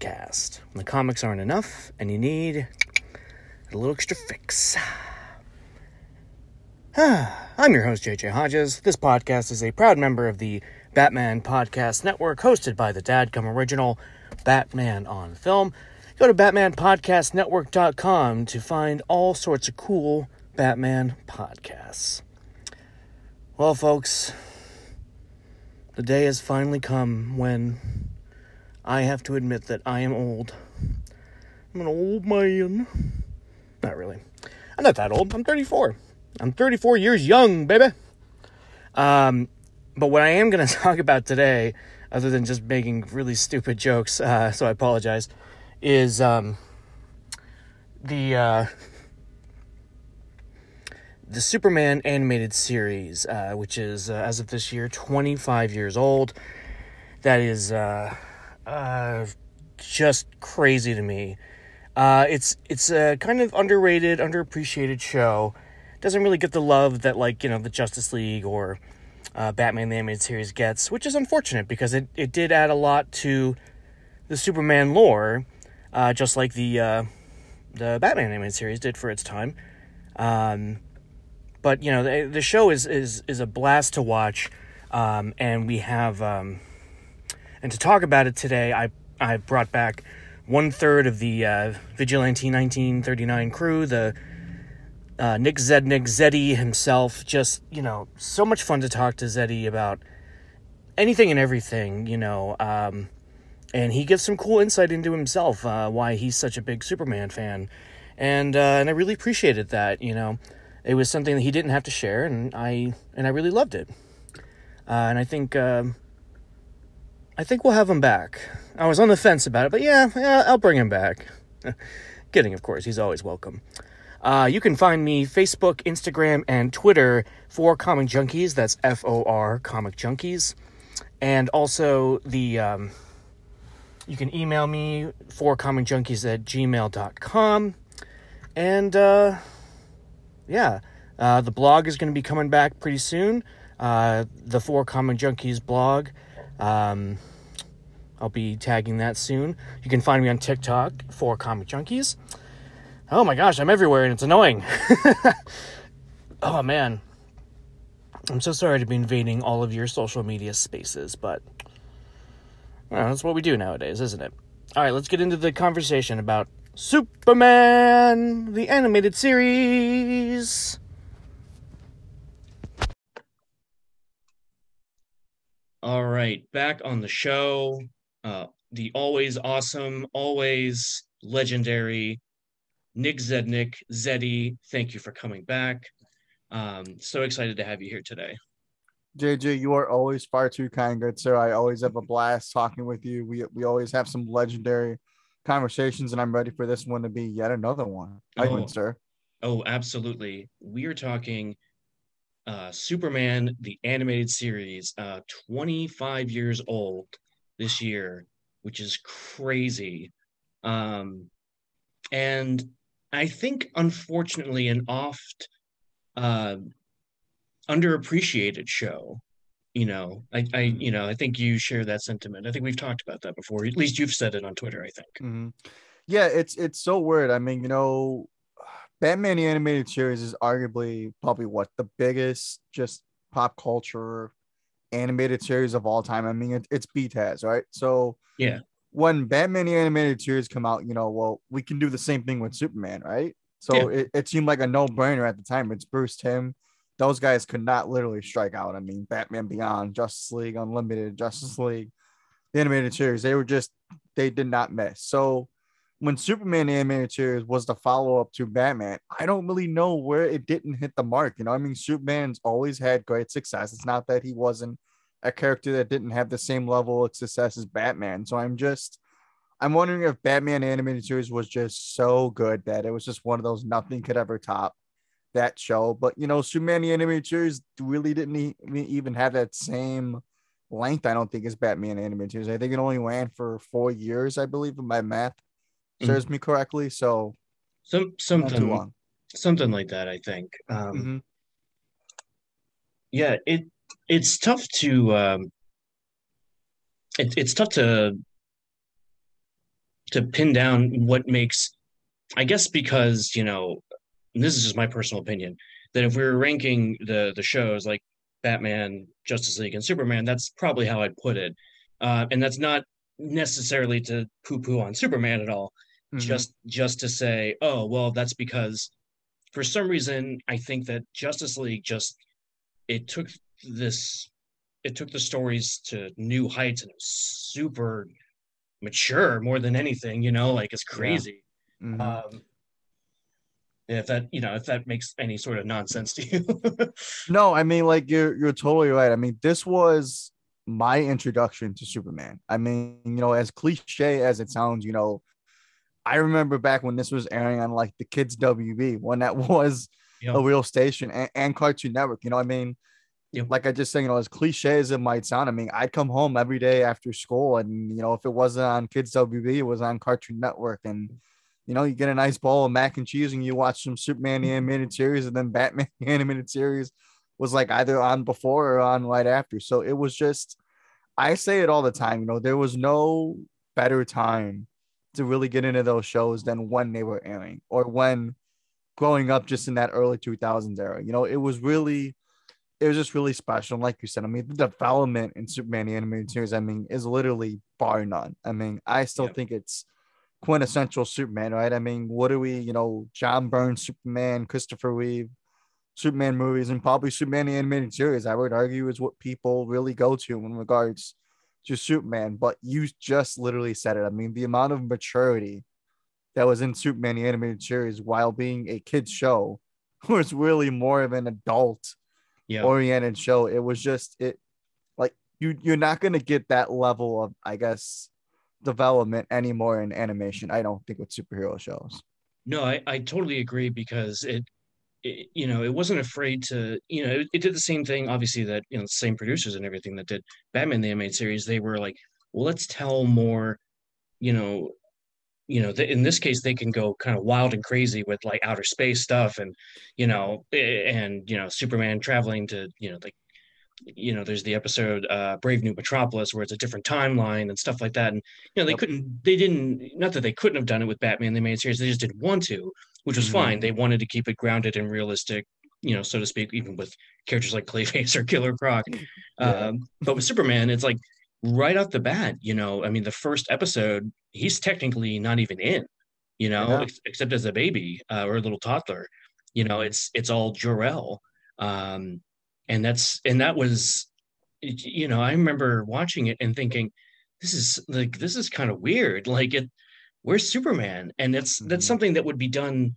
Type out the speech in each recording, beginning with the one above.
podcast. When the comics aren't enough and you need a little extra fix. I'm your host, JJ Hodges. This podcast is a proud member of the Batman Podcast Network, hosted by the Dadcom original Batman on Film. Go to BatmanPodcastNetwork.com to find all sorts of cool Batman podcasts. Well, folks, the day has finally come when I have to admit that I am old. I'm an old man. Not really. I'm not that old. I'm 34. I'm 34 years young, baby. Um, but what I am going to talk about today, other than just making really stupid jokes, uh, so I apologize, is um, the uh, the Superman animated series, uh, which is uh, as of this year 25 years old. That is uh, just crazy to me. Uh, it's it's a kind of underrated, underappreciated show. Doesn't really get the love that like you know the Justice League or uh, Batman the animated series gets, which is unfortunate because it, it did add a lot to the Superman lore, uh, just like the uh, the Batman animated series did for its time. Um, but you know the, the show is is is a blast to watch, um, and we have um, and to talk about it today, I I brought back one third of the uh, Vigilante 1939 crew, the uh, Nick Zednick, Zeddy himself. Just you know, so much fun to talk to Zeddy about anything and everything. You know. Um, and he gives some cool insight into himself, uh, why he's such a big Superman fan, and uh, and I really appreciated that. You know, it was something that he didn't have to share, and I and I really loved it. Uh, and I think um, I think we'll have him back. I was on the fence about it, but yeah, yeah I'll bring him back. Kidding, of course. He's always welcome. Uh, you can find me Facebook, Instagram, and Twitter for Comic Junkies. That's F O R Comic Junkies, and also the. Um, you can email me for comicjunkies at gmail.com. And uh, yeah, uh, the blog is going to be coming back pretty soon. Uh, the Four Comic Junkies blog. Um, I'll be tagging that soon. You can find me on TikTok for Comic Junkies. Oh my gosh, I'm everywhere and it's annoying. oh man. I'm so sorry to be invading all of your social media spaces, but well, that's what we do nowadays, isn't it? All right, let's get into the conversation about Superman, the animated series. All right, back on the show. Uh, the always awesome, always legendary Nick Zednick. Zeddy, thank you for coming back. Um, so excited to have you here today. JJ, you are always far too kind, good sir. I always have a blast talking with you. We we always have some legendary conversations, and I'm ready for this one to be yet another one. Oh, sir. Oh, absolutely. We are talking uh, Superman, the animated series, uh, 25 years old this year, which is crazy. Um, and I think, unfortunately, an oft uh, underappreciated show. You know, I, I, you know, I think you share that sentiment. I think we've talked about that before. At least you've said it on Twitter. I think. Mm-hmm. Yeah, it's it's so weird. I mean, you know, Batman the animated series is arguably probably what the biggest just pop culture animated series of all time. I mean, it, it's BTAS, right? So yeah, when Batman the animated series come out, you know, well, we can do the same thing with Superman, right? So yeah. it, it seemed like a no brainer at the time. It's Bruce Timm, those guys could not literally strike out. I mean, Batman Beyond, Justice League Unlimited, Justice League, the animated series, they were just they did not miss. So when Superman animated series was the follow up to Batman, I don't really know where it didn't hit the mark. You know, I mean, Superman's always had great success. It's not that he wasn't a character that didn't have the same level of success as Batman. So I'm just I'm wondering if Batman animated series was just so good that it was just one of those nothing could ever top that show. But you know, Superman the animated series really didn't even have that same length. I don't think as Batman animated series. I think it only ran for four years, I believe, if my math serves mm-hmm. me correctly. So, some something something like that. I think. Um, mm-hmm. Yeah, it it's tough to um, it, it's tough to to pin down what makes I guess because, you know, this is just my personal opinion, that if we were ranking the the shows like Batman, Justice League, and Superman, that's probably how I'd put it. Uh, and that's not necessarily to poo-poo on Superman at all. Mm-hmm. Just just to say, oh well, that's because for some reason I think that Justice League just it took this it took the stories to new heights and it was super mature more than anything, you know, like it's crazy. Yeah. Mm-hmm. Um, if that you know if that makes any sort of nonsense to you no i mean like you're you're totally right i mean this was my introduction to superman i mean you know as cliche as it sounds you know i remember back when this was airing on like the kids wb when that was yep. a real station and, and cartoon network you know i mean Yep. Like I just saying, you know, as cliche as it might sound, I mean, I'd come home every day after school, and you know, if it wasn't on Kids WB, it was on Cartoon Network, and you know, you get a nice bowl of mac and cheese, and you watch some Superman animated series, and then Batman animated series was like either on before or on right after. So it was just, I say it all the time, you know, there was no better time to really get into those shows than when they were airing or when growing up just in that early 2000s era. You know, it was really it was just really special. And like you said, I mean, the development in Superman the animated series, I mean, is literally bar none. I mean, I still yeah. think it's quintessential Superman, right? I mean, what do we, you know, John Byrne, Superman, Christopher Reeve, Superman movies, and probably Superman the animated series, I would argue is what people really go to in regards to Superman. But you just literally said it. I mean, the amount of maturity that was in Superman the animated series while being a kid's show was really more of an adult yeah. oriented show. It was just it like you you're not gonna get that level of I guess development anymore in animation. I don't think with superhero shows. No, I, I totally agree because it, it, you know, it wasn't afraid to, you know, it, it, did the same thing, obviously, that, you know, the same producers and everything that did Batman the animated series. They were like, well, let's tell more, you know, you know, in this case, they can go kind of wild and crazy with like outer space stuff and, you know, and, you know, Superman traveling to, you know, like, you know, there's the episode uh, Brave New Metropolis where it's a different timeline and stuff like that. And, you know, they yep. couldn't, they didn't, not that they couldn't have done it with Batman, the main series, they just didn't want to, which was mm-hmm. fine. They wanted to keep it grounded and realistic, you know, so to speak, even with characters like Clayface or Killer Croc. Yeah. Um, but with Superman, it's like, right off the bat, you know, I mean, the first episode, he's technically not even in, you know, yeah. ex- except as a baby uh, or a little toddler. You know, it's it's all Jor-El, um, and that's and that was, you know, I remember watching it and thinking, this is like this is kind of weird. Like it, where's Superman? And mm-hmm. that's something that would be done,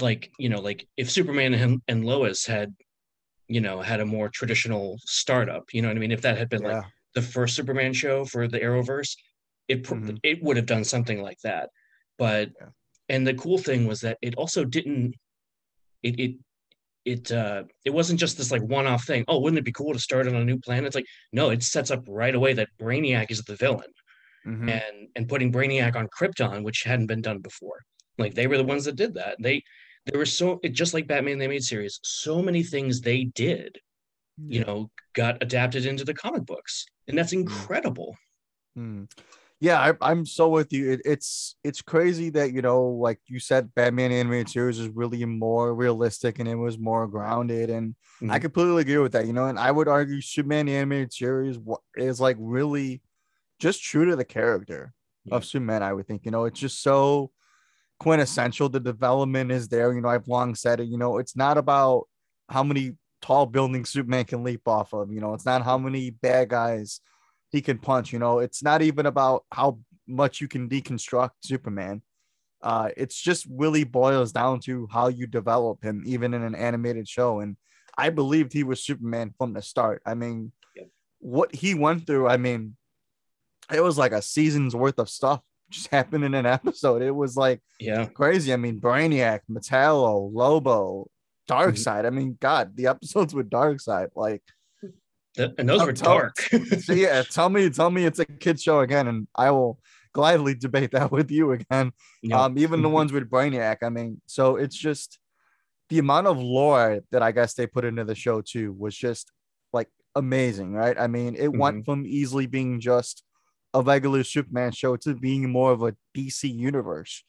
like you know, like if Superman and, and Lois had, you know, had a more traditional startup. You know what I mean? If that had been yeah. like the first Superman show for the Arrowverse, it mm-hmm. it would have done something like that. But yeah. and the cool thing was that it also didn't it it it uh it wasn't just this like one-off thing. Oh, wouldn't it be cool to start on a new planet? It's like no, it sets up right away that Brainiac is the villain. Mm-hmm. And and putting Brainiac on Krypton, which hadn't been done before. Like they were the ones that did that. They there were so it just like Batman they made series, so many things they did, you know, got adapted into the comic books and that's hmm. incredible. Mm. Yeah, I, am so with you. It, it's it's crazy that you know, like you said, Batman animated series is really more realistic and it was more grounded, and mm-hmm. I completely agree with that. You know, and I would argue Superman animated series is like really just true to the character yeah. of Superman. I would think. You know, it's just so quintessential. The development is there. You know, I've long said it. You know, it's not about how many tall buildings Superman can leap off of. You know, it's not how many bad guys he can punch. You know, it's not even about how much you can deconstruct Superman. Uh, it's just really boils down to how you develop him, even in an animated show. And I believed he was Superman from the start. I mean, yeah. what he went through, I mean, it was like a season's worth of stuff just happened in an episode. It was like yeah crazy. I mean, Brainiac, Metallo, Lobo, Dark mm-hmm. Side. I mean, God, the episodes with Darkseid, like, and those were dark. so yeah, tell me, tell me it's a kid show again, and I will gladly debate that with you again. Yep. Um, even the ones with Brainiac. I mean, so it's just the amount of lore that I guess they put into the show too was just like amazing, right? I mean, it mm-hmm. went from easily being just a regular Superman show to being more of a DC universe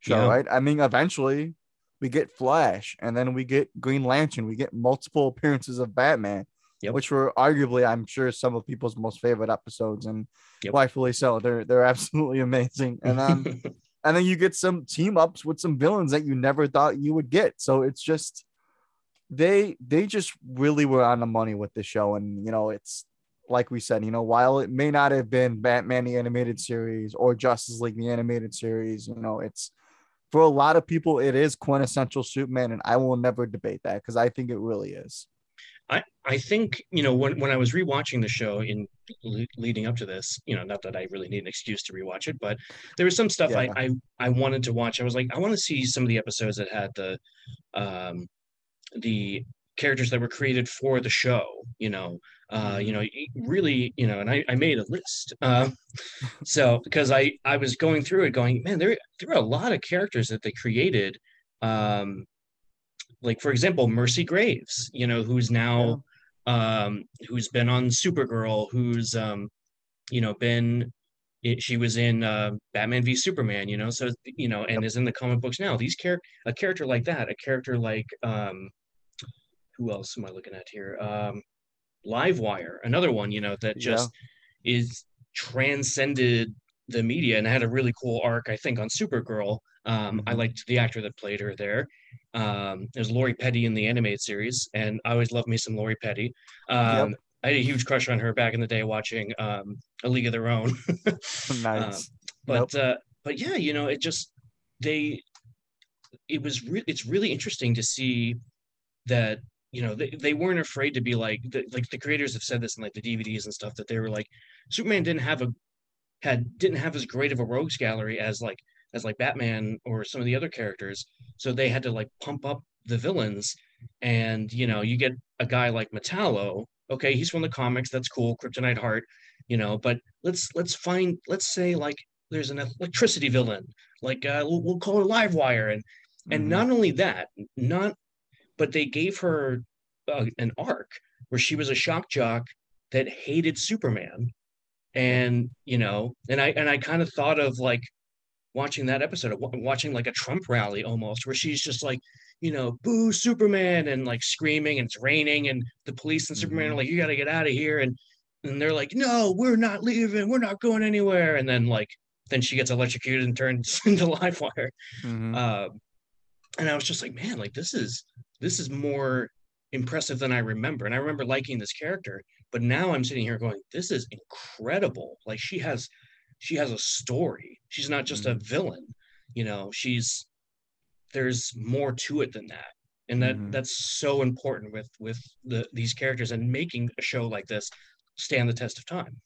show, Yeah. right? I mean, eventually we get Flash and then we get Green Lantern, we get multiple appearances of Batman, Yep. which were arguably, I'm sure, some of people's most favorite episodes, and Yep. rightfully so. They're they're absolutely amazing. And then um, and then you get some team ups with some villains that you never thought you would get. So it's just they they just really were on the money with the show, and you know it's like we said, you know, while it may not have been Batman the animated series or Justice League the animated series, you know, it's for a lot of people it is quintessential Superman, and I will never debate that because I think it really is. I, I think you know when, when I was rewatching the show in le- leading up to this, you know, not that I really need an excuse to rewatch it, but there was some stuff Yeah. I, I I wanted to watch. I was like, I want to see some of the episodes that had the um the characters that were created for the show. You know, uh, you know, really, you know, and I, I made a list. Uh, so because I I was going through it, going, man, there there are a lot of characters that they created. Um, like for example, Mercy Graves, you know, who's now um who's been on Supergirl, who's um you know been it, she was in uh, Batman v Superman, you know, so you know, and is in the comic books now. These char- a character like that, a character like um who else am I looking at here? Um Livewire, another one, you know, that Yeah. just is transcended the media and had a really cool arc, I think, on Supergirl. Um, I Mhm. liked the actor that played her there. Um, there's Lori Petty in the animated series, and I always loved me some Lori Petty. Um, I had a huge crush on her back in the day watching um, A League of Their Own. nice. but uh, but yeah, you know, it just they it was re- it's really interesting to see that you know they, they weren't afraid to be like the, like the creators have said this in like the DVDs and stuff that they were like Superman didn't have a had didn't have as great of a rogues gallery as like as like Batman or some of the other characters so they had to like pump up the villains and you know you get a guy like Metallo okay he's from the comics that's cool Kryptonite Heart you know but let's let's find let's say like there's an electricity villain like uh, we'll, we'll call her Livewire and and Mhm. not only that not but they gave her uh, an arc where she was a shock jock that hated Superman and you know and I and I kind of thought of like watching that episode watching like a Trump rally almost where she's just like you know boo Superman and like screaming and it's raining and the police and Superman are Mhm. like you got to get out of here and and they're like no we're not leaving we're not going anywhere and then like then she gets electrocuted and turns into live wire Mhm. uh, and I was just like, man, like this is this is more impressive than I remember. And I remember liking this character, but now I'm sitting here going, this is incredible. Like she has she has a story. She's not just a villain. You know, she's there's more to it than that. And that Mhm. that's so important with with the these characters and making a show like this stand the test of time.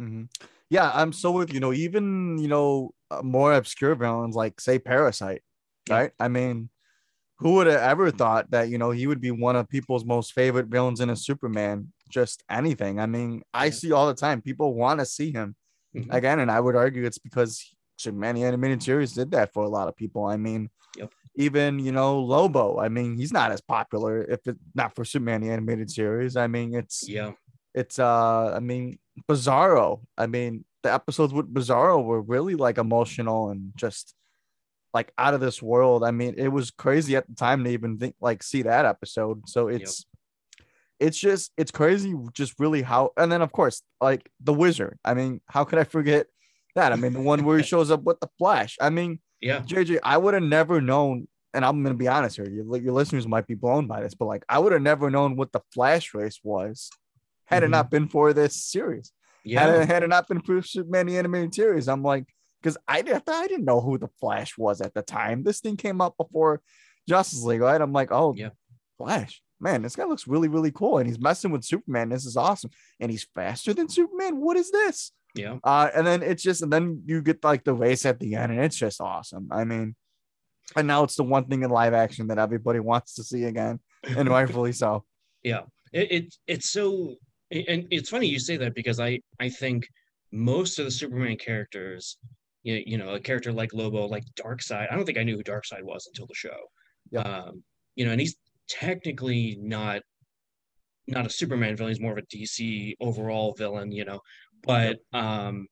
Mhm. Yeah, I'm so with you know even you know more obscure villains like say Parasite, Yeah. right? I mean, who would have ever thought that you know he would be one of people's most favorite villains in a Superman? Just anything. I mean, I see all the time people want to see him Mhm. again, and I would argue it's because Superman animated series did that for a lot of people. I mean, Yep. even you know Lobo. I mean, he's not as popular if it not for Superman the animated series. I mean, it's Yeah. it's uh i mean bizarro i mean the episodes with bizarro were really like emotional and just like out of this world i mean it was crazy at the time to even think like see that episode so it's it's just it's crazy just really how and then of course like the wizard i mean how could i forget that i mean the one where he shows up with the flash i mean Yeah. JJ, I would have never known, and I'm gonna be honest here. Your, your listeners might be blown by this, but like I would have never known what the Flash race was had it Mhm. not been for this series. Had, Yeah. it, had it not been for the animated series, I'm like, because I didn't, I didn't know who the Flash was at the time. This thing came up before Justice League, right? I'm like, oh, Yeah. Flash, man, this guy looks really, really cool, and he's messing with Superman. This is awesome, and he's faster than Superman. What is this? Yeah. Uh, and then it's just, and then you get like the race at the end, and it's just awesome. I mean, and now it's the one thing in live action that everybody wants to see again, and rightfully so. Yeah, it, it it's so and it's funny you say that because I I think most of the Superman characters, you, you know, a character like Lobo, like Darkseid. I don't think I knew who Darkseid was until the show. Yeah. Um, you know, and he's technically not not a Superman villain. He's more of a DC overall villain. You know, but um,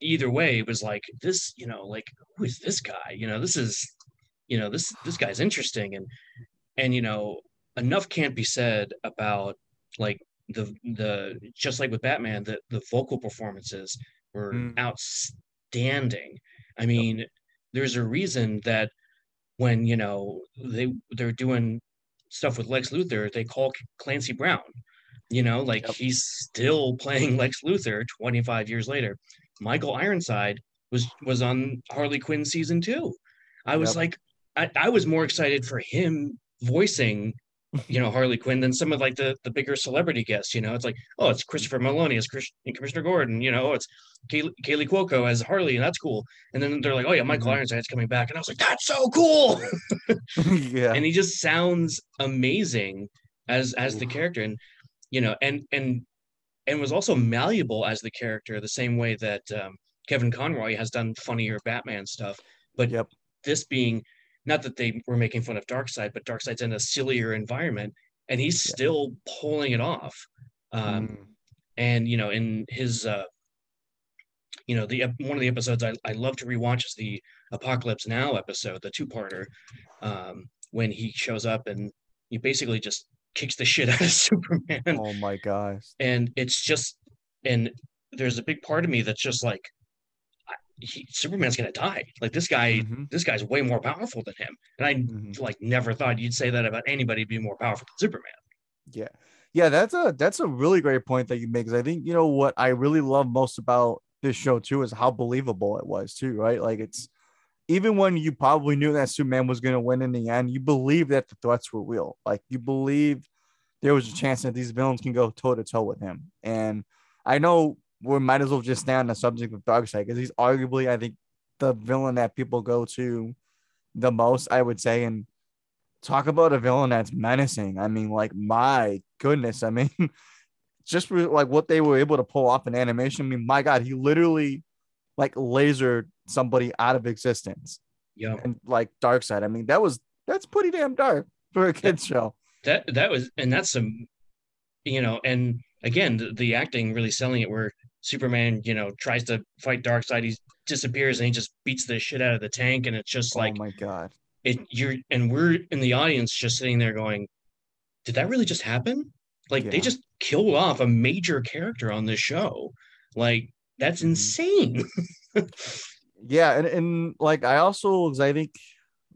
either way, it was like this, you know, like who is this guy? You know, this is, you know, this this guy's interesting, and and you know, enough can't be said about like the the just like with Batman, the the vocal performances were Mm. Outstanding. I mean, there's a reason that when you know they they're doing stuff with Lex Luthor, they call Clancy Brown. You know, like Yep. he's still playing Lex Luthor 25 years later. Michael Ironside was was on Harley Quinn season two. I was Yep. like, I, I was more excited for him voicing, you know, Harley Quinn than some of like the the bigger celebrity guests. You know, it's like, oh, it's Christopher Meloni as Chris, Commissioner Gordon. You know, it's Kay, Kaley Cuoco as Harley, and that's cool. And then they're like, oh yeah, Michael Mhm. Ironside's coming back, and I was like, that's so cool. yeah. and he just sounds amazing as as the character, and you know, and and and was also malleable as the character, the same way that um, Kevin Conroy has done funnier Batman stuff. But Yep. this being not that they were making fun of Darkseid, but Darkseid's in a sillier environment, and he's Yeah. still pulling it off. Um, Mm. and you know in his uh you know the one of the episodes I, I love to rewatch is the Apokolips now episode the two-parter um when he shows up and he basically just kicks the shit out of superman Oh my gosh. and it's just and there's a big part of me that's just like he, superman's gonna die like this guy Mhm. this guy's way more powerful than him and i Mhm. like never thought you'd say that about anybody being more powerful than superman Yeah. Yeah, that's a that's a really great point that you make. 'cause I think you know what I really love most about this show too is how believable it was too, right? Like it's even when you probably knew that Superman was gonna win in the end, you believe that the threats were real. Like you believe there was a chance that these villains can go toe to toe with him. And I know we might as well just stay on the subject of Darkseid because he's arguably, I think, the villain that people go to the most, I would say. And talk about a villain that's menacing. I mean, like my goodness. I mean, just like what they were able to pull off in animation. I mean, my God, he literally like lasered somebody out of existence yeah and like Darkseid. I mean, that was that's pretty damn dark for a kids show. that that was and that's some you know and again the, the acting really selling it where superman you know tries to fight darkseid he disappears and he just beats the shit out of the tank and it's just like oh my God. it you're and we're in the audience just sitting there going did that really just happen like they just killed off a major character on this show like that's Mhm. insane Yeah, and, and like I also, I think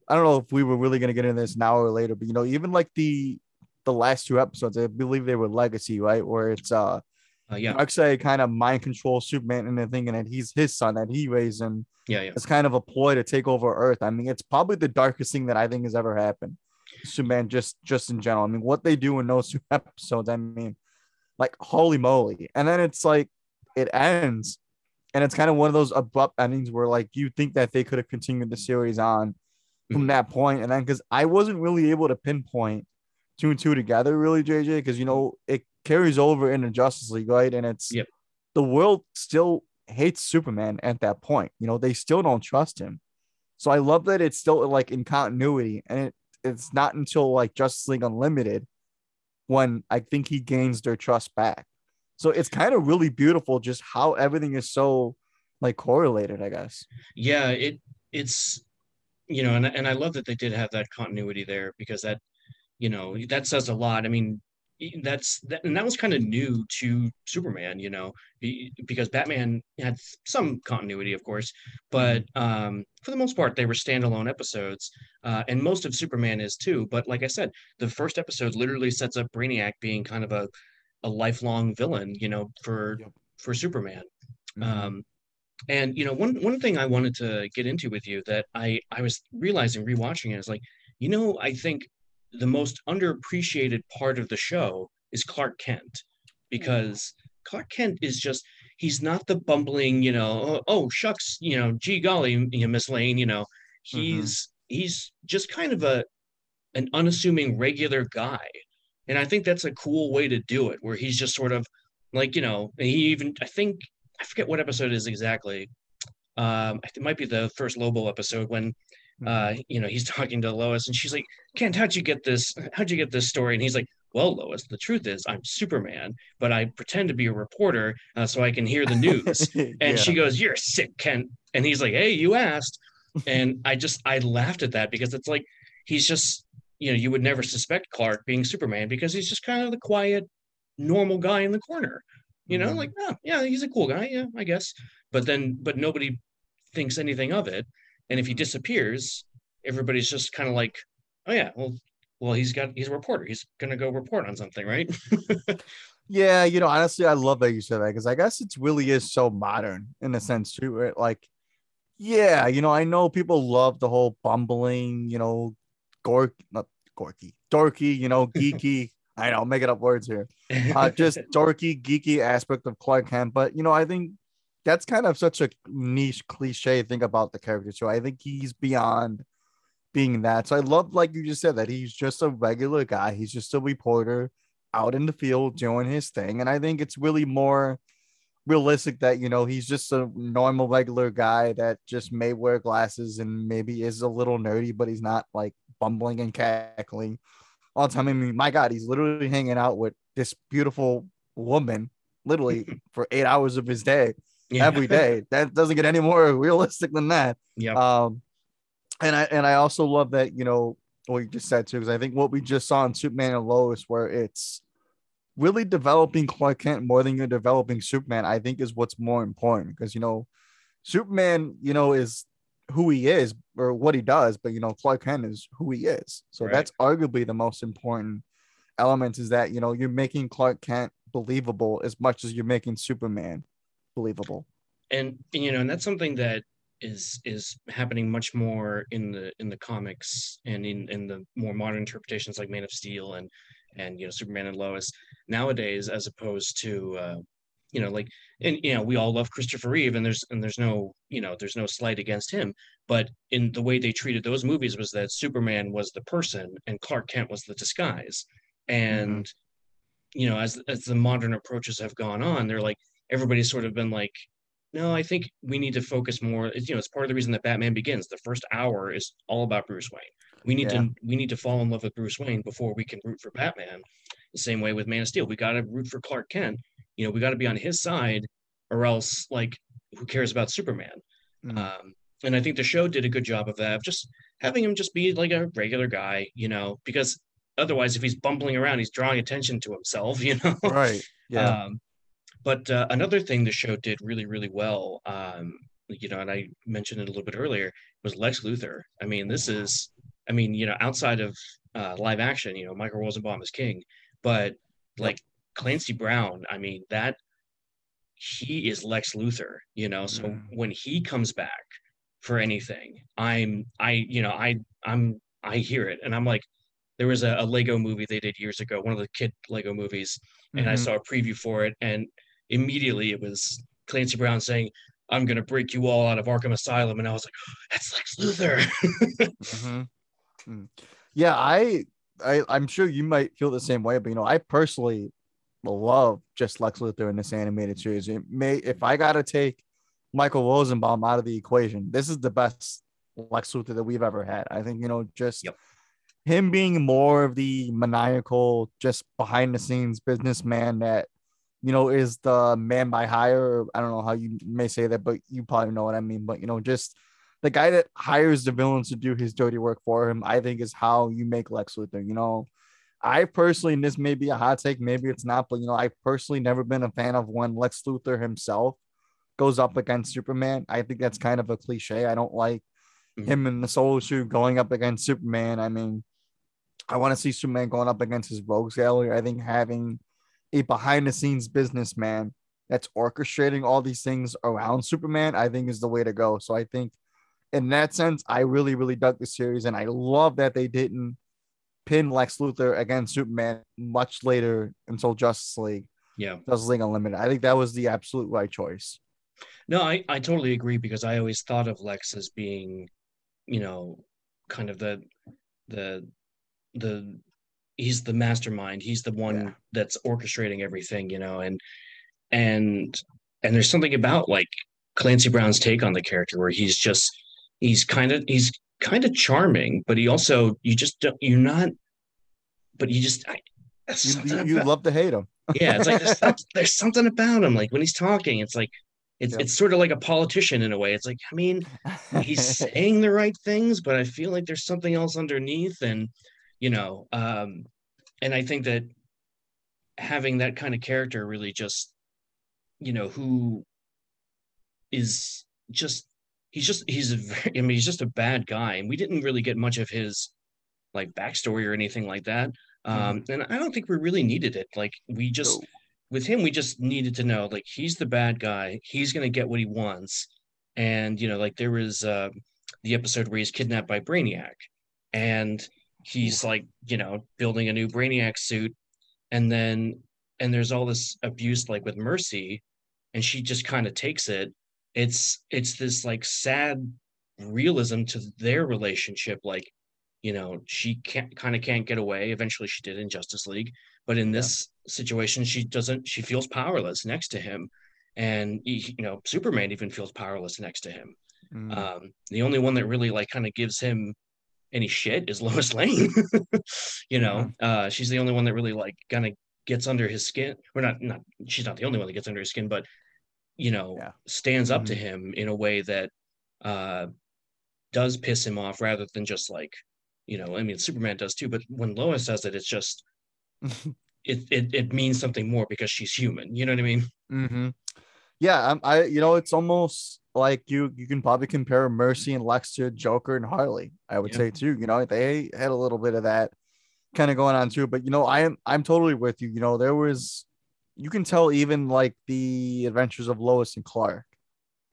I don't know if we were really gonna get into this now or later, but you know, even like the the last two episodes, I believe they were legacy, right? Where it's uh uh, yeah Darkseid kind of mind control Superman into thinking that he's his son that he raised and yeah yeah it's kind of a ploy to take over Earth. I mean, it's probably the darkest thing that I think has ever happened. Superman just just in general. I mean, what they do in those two episodes, I mean, like holy moly. And then it's like it ends, and it's kind of one of those abrupt endings where like you think that they could have continued the series on from Mhm. that point, and then because I wasn't really able to pinpoint two and two together, really, JJ, because you know it carries over into Justice League, right? And it's Yep. the world still hates Superman at that point. You know, they still don't trust him. So I love that it's still like in continuity, and it it's not until like Justice League Unlimited when I think he gains their trust back. So it's kind of really beautiful just how everything is so like correlated, I guess. yeah it it's you know and, and i love that they did have that continuity there because that you know that says a lot i mean that's that and that was kind of new to superman you know because batman had some continuity of course but um for the most part they were standalone episodes uh and most of superman is too but like i said the first episode literally sets up brainiac being kind of a a lifelong villain you know for Yep. for superman Mhm. um, and you know, one one thing I wanted to get into with you that I I was realizing rewatching it is like, you know, I think the most underappreciated part of the show is Clark Kent because Clark Kent is just he's not the bumbling, you know, oh, oh shucks, you know, gee golly, you know, Miss Lane, you know, he's he's just kind of a an unassuming regular guy. And I think that's a cool way to do it, where he's just sort of like, you know, he even I think I forget what episode it is exactly. Um, it might be the first Lobo episode when uh, you know, he's talking to Lois and she's like, Kent, how'd you get this? How'd you get this story? And he's like, well, Lois, the truth is I'm Superman, but I pretend to be a reporter uh, so I can hear the news. And Yeah. she goes, You're sick, Kent. And he's like, Hey, you asked. And I just, I laughed at that because it's like, he's just, you know, you would never suspect Clark being Superman because he's just kind of the quiet, normal guy in the corner. You know, Mhm. like, oh, yeah, he's a cool guy. Yeah, I guess. But then, but nobody thinks anything of it. And if he disappears, everybody's just kind of like, oh, yeah, well, well, he's got, he's a reporter. He's going to go report on something, right? Yeah, you know, honestly, I love that you said that because I guess it really is so modern in a sense too. Right? Like, yeah, you know, I know people love the whole bumbling, you know, gork, not gorky, dorky, you know, geeky. I know, making up words here. Uh, just dorky, geeky aspect of Clark Kent, but you know, I think that's kind of such a niche cliche thing about the character too. I think he's beyond being that. So I love, like you just said, that he's just a regular guy. He's just a reporter out in the field doing his thing. And I think it's really more realistic that, you know, he's just a normal, regular guy that just may wear glasses and maybe is a little nerdy, but he's not like bumbling and cackling all the time. I mean, my God, he's literally hanging out with this beautiful woman literally for eight hours of his day Yeah. every day. That doesn't get any more realistic than that. Yeah. Um, and I and I also love that you know what you just said too, because I think what we just saw in Superman and Lois, where it's really developing Clark Kent more than you're developing Superman, I think is what's more important because you know Superman, you know, is who he is or what he does, but you know Clark Kent is who he is. So Right. that's arguably the most important element is that you know you're making Clark Kent believable as much as you're making Superman believable. and you know and that's something that is is happening much more in the in the comics and in in the more modern interpretations like man of steel and and you know superman and lois nowadays as opposed to uh you know like and you know we all love christopher reeve and there's and there's no you know there's no slight against him. But in the way they treated those movies was that superman was the person and clark kent was the disguise. And you know as as the modern approaches have gone on they're like everybody's sort of been like no, I think we need to focus more. It's, you know, it's part of the reason that Batman Begins. The first hour is all about Bruce Wayne. We need Yeah. to we need to fall in love with Bruce Wayne before we can root for Batman. The same way with Man of Steel, we got to root for Clark Kent. You know, we got to be on his side, or else, like, who cares about Superman? Mm. Um, and I think the show did a good job of that, of just having him just be like a regular guy. You know, because otherwise, if he's bumbling around, he's drawing attention to himself. You know, right. Yeah. um, but uh, another thing the show did really, really well, um, you know, and I mentioned it a little bit earlier, was Lex Luthor. I mean, this is, I mean, you know, outside of uh, live action, you know, Michael Rosenbaum is king, but like Clancy Brown, I mean, that he is Lex Luthor, you know, so Mm. when he comes back for anything, I'm, I, you know, I, I'm, I hear it, and I'm like, there was a, a Lego movie they did years ago, one of the kid Lego movies, and I Mhm. saw a preview for it, and immediately it was Clancy Brown saying, "I'm gonna break you all out of Arkham Asylum," and I was like, "That's Lex Luthor." Mhm. Mm. Yeah, I, I, I'm sure you might feel the same way, but you know, I personally love just Lex Luthor in this animated series. It may, if I gotta take Michael Rosenbaum out of the equation, this is the best Lex Luthor that we've ever had. I think you know, just Yep. him being more of the maniacal, just behind the scenes businessman that you know is the man by hire. I don't know how you may say that, but you probably know what I mean. But you know, just the guy that hires the villains to do his dirty work for him, I think is how you make Lex Luthor. You know, I personally, and this may be a hot take, maybe it's not, but you know, I've personally never been a fan of when Lex Luthor himself goes up against Superman. I think that's kind of a cliche. I don't like Mhm. him in the solo suit going up against Superman. I mean, I want to see Superman going up against his rogues gallery. I think having a behind the scenes businessman that's orchestrating all these things around Superman, I think is the way to go. So I think in that sense, I really, really dug the series, and I love that they didn't pin Lex Luthor against Superman much later until Justice League, yeah, Justice League Unlimited. I think that was the absolute right choice. no, I I totally agree because I always thought of Lex as being, you know, kind of the the the he's the mastermind. He's the one Yeah. that's orchestrating everything, you know, and and and there's something about like Clancy Brown's take on the character where he's just he's kind of he's kind of charming, but he also you just don't you're not but you just I, you, you, you love to hate him. yeah, it's like there's, something, there's something about him. Like when he's talking, it's like it's yep. it's sort of like a politician in a way. It's like I mean, he's saying the right things, but I feel like there's something else underneath, and you know, um, and I think that having that kind of character really just, you know, who is just he's just he's a very, I mean he's just a bad guy, and we didn't really get much of his like backstory or anything like that. Um, mm-hmm. and I don't think we really needed it. Like we just with him, we just needed to know like he's the bad guy. He's gonna get what he wants. And you know, like there was uh, the episode where he's kidnapped by Brainiac, and he's like you know building a new Brainiac suit, and then and there's all this abuse like with Mercy, and she just kind of takes it. It's it's this like sad realism to their relationship. Like you know she can't kind of can't get away eventually she did in justice league but in this yeah. situation she doesn't she feels powerless next to him and he, you know superman even feels powerless next to him mm. um, the only one that really like kind of gives him any shit is lois lane you know uh, she's the only one that really like kind of gets under his skin We're not not she's not the only one that gets under his skin but you know yeah. stands up mm-hmm. to him in a way that uh does piss him off rather than just like you know i mean superman does too but when lois says it it's just it, it it means something more because she's human you know what i mean mm-hmm. yeah um, i you know it's almost like you you can probably compare mercy and lex to joker and harley i would yeah. say too you know they had a little bit of that kind of going on too but you know i am i'm totally with you you know there was you can tell even like the adventures of lois and clark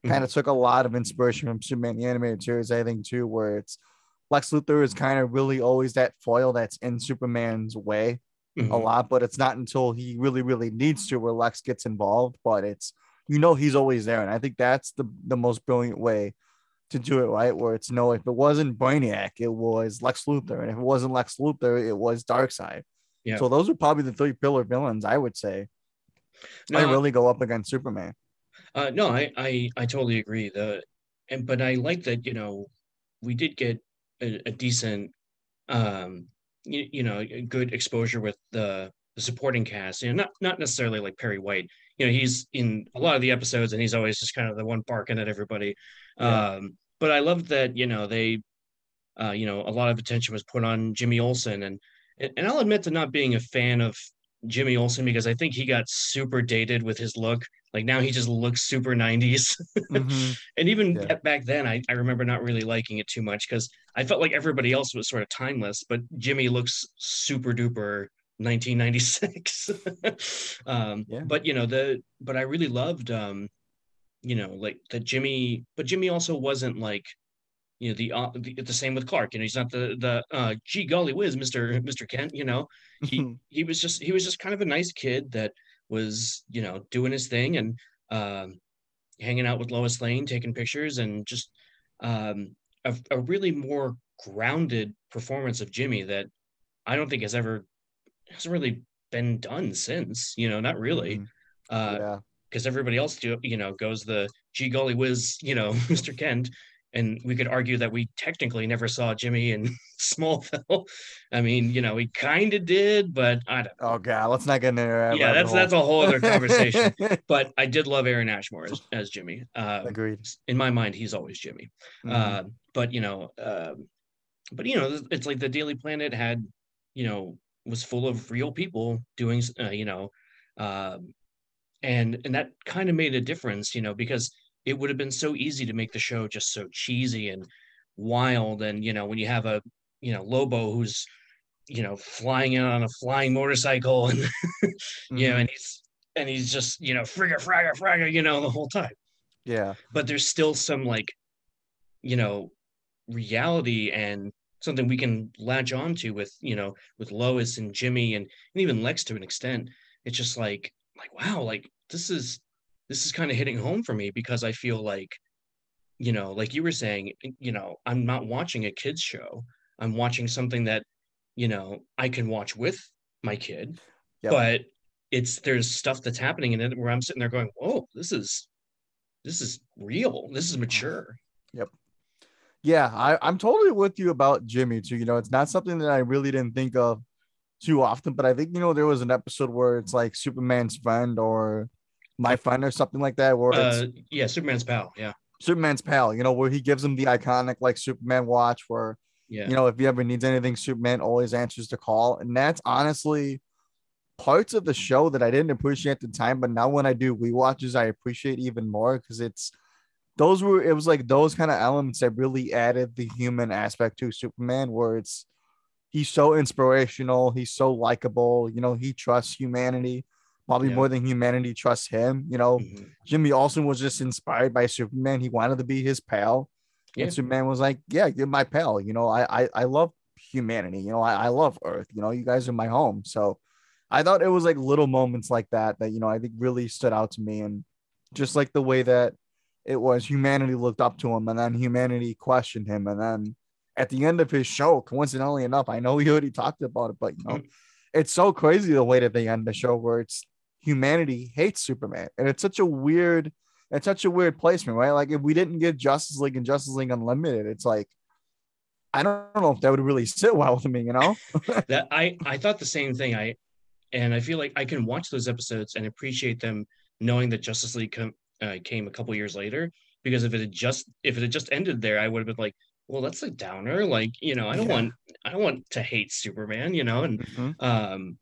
kind of mm-hmm. took a lot of inspiration from superman the animated series i think too where it's Lex Luthor is kind of really always that foil that's in Superman's way mm-hmm. a lot, but it's not until he really, really needs to where Lex gets involved. But it's you know he's always there, and I think that's the the most brilliant way to do it right. Where it's no, if it wasn't Brainiac, it was Lex Luthor, and if it wasn't Lex Luthor, it was Darkseid. Yeah. So those are probably the three pillar villains I would say. No, I really go up against Superman. Uh, no, I, I I totally agree. The and but I like that you know we did get a, a decent um you, you know good exposure with the, the supporting cast you know not not necessarily like perry white you know he's in a lot of the episodes and he's always just kind of the one barking at everybody yeah. um but i love that you know they uh you know a lot of attention was put on jimmy olsen and and i'll admit to not being a fan of jimmy olsen because i think he got super dated with his look like now he just looks super 90s. Mm-hmm. and even yeah. back then, I, I remember not really liking it too much because I felt like everybody else was sort of timeless, but Jimmy looks super duper 1996. um, yeah. But, you know, the, but I really loved, um, you know, like that Jimmy, but Jimmy also wasn't like, you know the, uh, the, the same with Clark. You know, he's not the the uh, gee golly whiz, Mister Mister Kent. You know, he he was just he was just kind of a nice kid that was you know doing his thing and um, hanging out with Lois Lane, taking pictures, and just um, a, a, really more grounded performance of Jimmy that I don't think has ever hasn't really been done since. You know, not really. Mm-hmm. Uh, yeah. Because everybody else do, you know, goes the gee golly whiz, you know, Mr. Kent, and we could argue that we technically never saw Jimmy in Smallville. I mean, you know, we kind of did, but I don't. Oh God, let's not get into that. Yeah, that's that's a whole other conversation. but I did love Aaron Ashmore as, as Jimmy. Uh, Agreed. In my mind, he's always Jimmy. Mm-hmm. Uh, but you know, uh, but you know, it's like the Daily Planet had, you know, was full of real people doing, uh, you know, um, and and that kind of made a difference, you know, because it would have been so easy to make the show just so cheesy and wild. And you know when you have a you know lobo who's you know flying in on a flying motorcycle and mm-hmm. you know and he's and he's just you know frigga fragga fragga you know the whole time. Yeah. But there's still some like you know reality and something we can latch onto with you know with lois and jimmy and, and even lex to an extent it's just like like wow like this is this is kind of hitting home for me because I feel like, you know, like you were saying, you know, I'm not watching a kids show. I'm watching something that, you know, I can watch with my kid, yep. but it's there's stuff that's happening in it where I'm sitting there going, "Whoa, this is this is real. This is mm-hmm. mature." Yep. Yeah, I, I'm totally with you about Jimmy too. You know, it's not something that I really didn't think of too often, but I think you know there was an episode where it's like Superman's friend or my friend or something like that, where it's Uh, yeah, Superman's pal. Yeah, Superman's pal, you know, where he gives him the iconic like Superman watch, where yeah, you know if he ever needs anything, Superman always answers the call, and that's honestly parts of the show that I didn't appreciate at the time, but now when I do rewatches, I appreciate even more because it's those were it was like those kind of elements that really added the human aspect to Superman, where it's he's so inspirational, he's so likable, you know, he trusts humanity. Probably Yeah. more than humanity trusts him. You know, Mhm. Jimmy Olsen was just inspired by Superman. He wanted to be his pal. Yeah. And Superman was like, Yeah, you're my pal. You know, I I, I love humanity. You know, I, I love Earth. You know, you guys are my home. So I thought it was like little moments like that that, you know, I think really stood out to me. And just like the way that it was humanity looked up to him and then humanity questioned him. And then at the end of his show, coincidentally enough, I know we already talked about it, but you know, mm-hmm. it's so crazy the way that they end the show where it's humanity hates Superman. And it's such a weird, it's such a weird placement, right? Like if we didn't get Justice League and Justice League Unlimited, it's like I don't know if that would really sit well with me, you know? that I I thought the same thing. I and I feel like I can watch those episodes and appreciate them, knowing that Justice League com- uh, came a couple years later. Because if it had just if it had just ended there, I would have been like, well, that's a downer. Like you know, I don't Yeah. want I don't want to hate Superman. You know, and Mhm. um.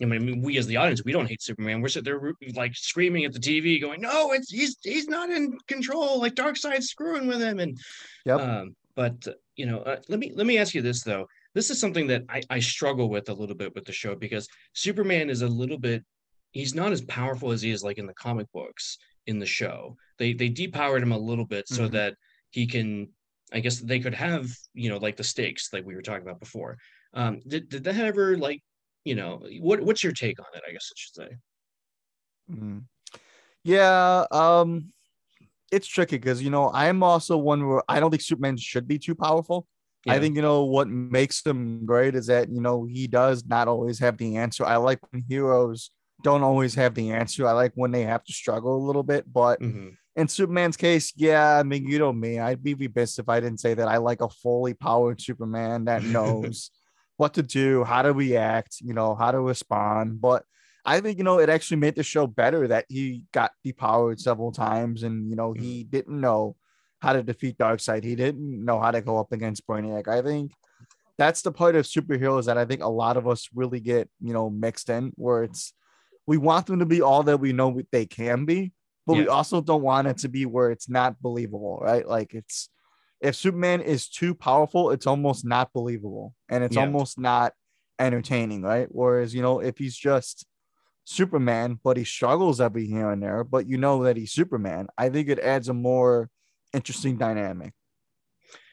I mean, we as the audience, we don't hate Superman. We're sitting there like screaming at the TV, going, "No, it's he's he's not in control. Like Darkseid's screwing with him." And Yep. um, but you know, uh, let me let me ask you this though. This is something that I, I struggle with a little bit with the show because Superman is a little bit. He's not as powerful as he is like in the comic books in the show. They they depowered him a little bit so Mhm. that he can. I guess they could have you know like the stakes like we were talking about before. Um, did did that ever like you know what what's your take on it? I guess I should say. Mhm. Yeah, um, it's tricky because you know I'm also one where I don't think Superman should be too powerful. I think you know what makes him great is that you know he does not always have the answer. I like when heroes don't always have the answer. I like when they have to struggle a little bit. But Mhm. in Superman's case, yeah, I mean you know me, I'd be remiss if I didn't say that I like a fully powered Superman that knows what to do, how to react, you know, how to respond. But I think you know it actually made the show better that he got depowered several times, and you know he didn't know how to defeat Darkseid. He didn't know how to go up against Brainiac. I think that's the part of superheroes that I think a lot of us really get you know mixed in, where it's we want them to be all that we know they can be, but we also don't want it to be where it's not believable, right? Like it's if Superman is too powerful, it's almost not believable and it's Yeah. almost not entertaining, right? Whereas, you know, if he's just Superman, but he struggles every here and there, but you know that he's Superman, I think it adds a more interesting dynamic.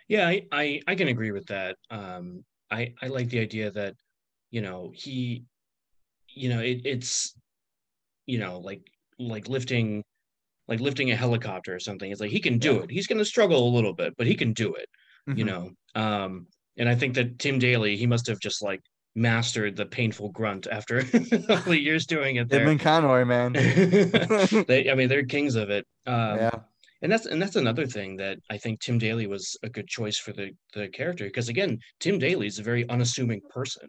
Yeah, I, I I can agree with that. Um, I I like the idea that, you know, he, you know, it, it's, you know, like like lifting, like lifting a helicopter or something. It's like he can do Yeah. it. He's going to struggle a little bit, but he can do it. You Mhm. know. Um, and I think that Tim Daly, he must have just like mastered the painful grunt after all the years doing it Him there. and Conroy, man. they, I mean, they're kings of it. Um, yeah. and that's and that's another thing that I think Tim Daly was a good choice for the the character because again, Tim Daly is a very unassuming person,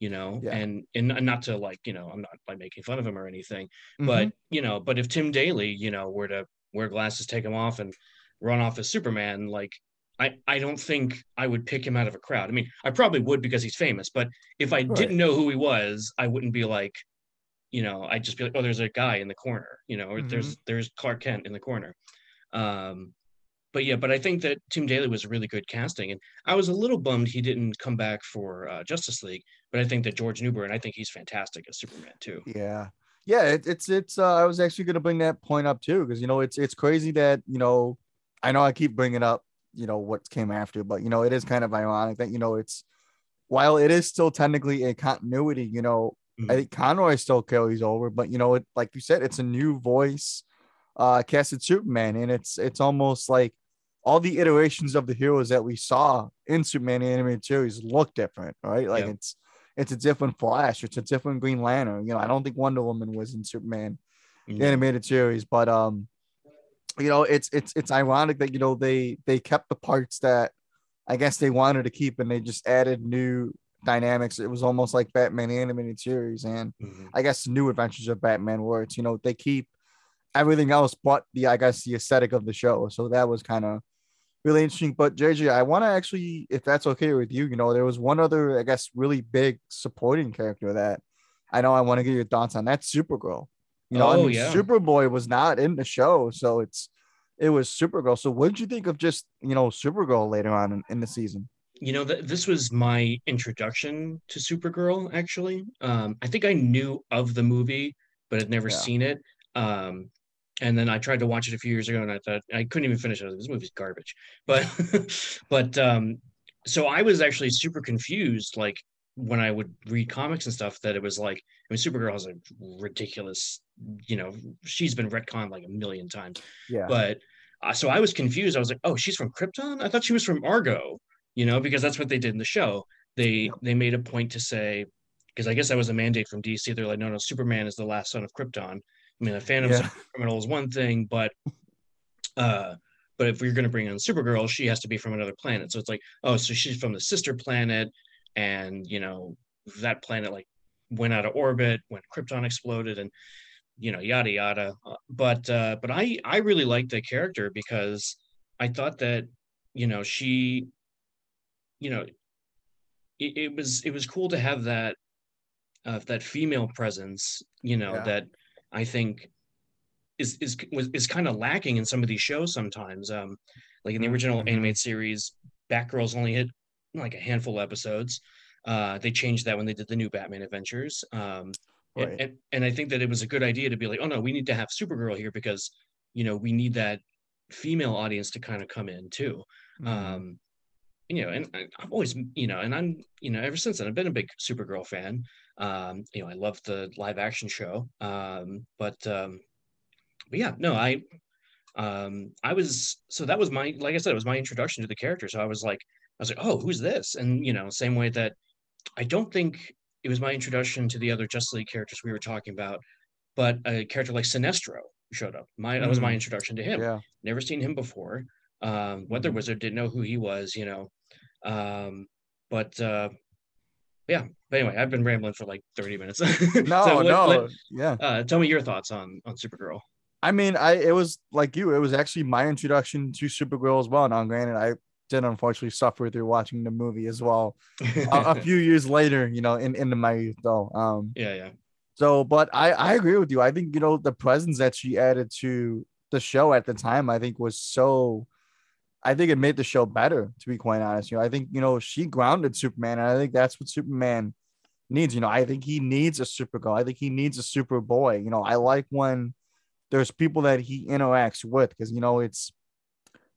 you know, Yeah. and and not to like you know I'm not like making fun of him or anything, Mhm. but you know, but if Tim Daly you know were to wear glasses, take them off, and run off as Superman, like. I, I don't think I would pick him out of a crowd. I mean, I probably would because he's famous, but if I Right. didn't know who he was, I wouldn't be like, you know, I'd just be like, oh, there's a guy in the corner, you know, or there's there's Clark Kent in the corner. Um, but yeah, but I think that Tim Daly was a really good casting, and I was a little bummed he didn't come back for uh, Justice League. But I think that George Newbern, and I think he's fantastic as Superman too. Yeah. Yeah, it, it's it's uh, I was actually going to bring that point up too because you know it's it's crazy that you know I know I keep bringing up you know what came after but you know it is kind of ironic that you know it's while it is still technically a continuity you know I Mhm. think Conroy still carries over but you know it like you said it's a new voice uh casted Superman and it's it's almost like all the iterations of the heroes that we saw in Superman animated series look different right like Yeah. it's it's a different Flash it's a different Green Lantern you know I don't think Wonder Woman was in Superman Mhm. animated series but um you know it's it's it's ironic that you know they they kept the parts that i guess they wanted to keep and they just added new dynamics. It was almost like Batman animated series, and Mhm. I guess new adventures of Batman where it's you know they keep everything else but the I guess the aesthetic of the show. So that was kind of really interesting. But JJ, I want to actually, if that's okay with you, you know, there was one other I guess really big supporting character that I know I want to get your thoughts on. That's Supergirl. You know, I Oh, mean, yeah. Superboy was not in the show, so it's it was Supergirl. So what did you think of just you know Supergirl later on in, in the season? You know, th- this was my introduction to Supergirl, actually. Um, I think I knew of the movie, but had never Yeah. seen it. Um, and then I tried to watch it a few years ago and I thought I couldn't even finish it. Like, This movie's garbage. But but um, so I was actually super confused, like when I would read comics and stuff, that it was like, I mean, Supergirl has a ridiculous, you know, she's been retconned like a million times. Yeah, But uh, so I was confused. I was like, oh, she's from Krypton? I thought she was from Argo, you know, because that's what they did in the show. They they made a point to say, because I guess that was a mandate from DC. They're like, no, no, Superman is the last son of Krypton. I mean, a Phantom Yeah. criminal is one thing, but uh, but if we're gonna bring in Supergirl, she has to be from another planet. So it's like, oh, so she's from the sister planet, and you know that planet like went out of orbit when Krypton exploded, and you know yada yada. Uh, But uh, but I I really liked the character because I thought that you know she, you know, it, it was it was cool to have that uh, that female presence. You know Yeah. that I think is is was is kind of lacking in some of these shows sometimes. Um, like in the original Mhm. animated series, Batgirl's only hit like a handful of episodes. Uh, they changed that when they did the new Batman Adventures. Um, and- Right. and, and I think that it was a good idea to be like, oh no, we need to have Supergirl here because you know we need that female audience to kind of come in too. Mhm. Um, you know, and I- I've always, you know, and I'm, you know, ever since then, I've been a big Supergirl fan. Um, you know, I love the live action show. Um, but, um, but yeah, no, I, um, I was, so that was my, like I said, it was my introduction to the character. So I was like, I was like, oh, who's this? And, you know, same way that I don't think it was my introduction to the other Justice League characters we were talking about, but a character like Sinestro showed up. My, that was my Mm. introduction to him yeah, never seen him before. Um, Weather Mhm. Wizard didn't know who he was, you know. Um, but uh, yeah. But anyway, I've been rambling for like thirty minutes. no, So what- no, what- yeah. uh, tell me your thoughts on on Supergirl. I mean, I it was like you. It was actually my introduction to Supergirl as well. Now, granted, I did unfortunately suffer through watching the movie as well. a, a few years later, you know, in into my youth though. Um, yeah, yeah, so, but I I agree with you. I think you know the presence that she added to the show at the time, I think was so. I think it made the show better. To be quite honest, you know, I think you know she grounded Superman, and I think that's what Superman needs. You know, I think he needs a Supergirl. I think he needs a Superboy. You know, I like when there's people that he interacts with because you know it's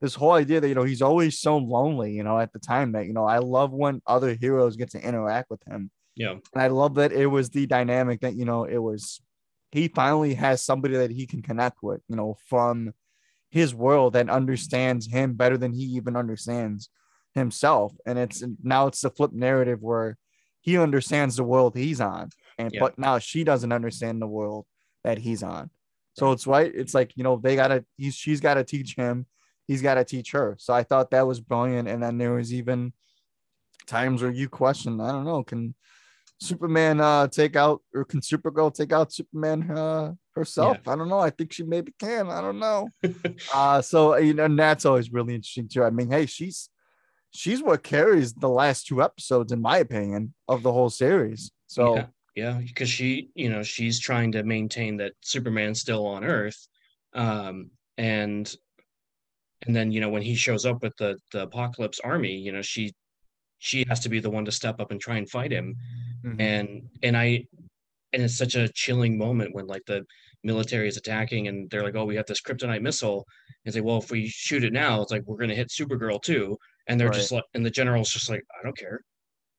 this whole idea that you know he's always so lonely. You know, at the time that you know I love when other heroes get to interact with him. yeah, And I love that it was the dynamic that, you know, it was he finally has somebody that he can connect with, you know, from his world that understands him better than he even understands himself. And it's now it's the flip narrative where he understands the world he's on. And Yeah. but now she doesn't understand the world that he's on. So it's right. It's like, you know, they gotta he's she's gotta teach him, he's gotta teach her. So I thought that was brilliant. And then there was even times where you question, I don't know, can Superman uh take out or can Supergirl take out Superman uh herself? I don't know. I think she maybe can. I don't know. uh so you know, and that's always really interesting too. I mean, hey, she's she's what carries the last two episodes, in my opinion, of the whole series. So yeah, yeah, because she, you know, she's trying to maintain that Superman's still on Earth, um, and and then you know when he shows up with the the Apokolips Army, you know, she she has to be the one to step up and try and fight him. mhm. and and I and it's such a chilling moment when like the military is attacking and they're like, oh, we have this kryptonite missile, and say, well, if we shoot it now, it's like we're gonna hit Supergirl too, and they're just like, and the general's just like, I don't care,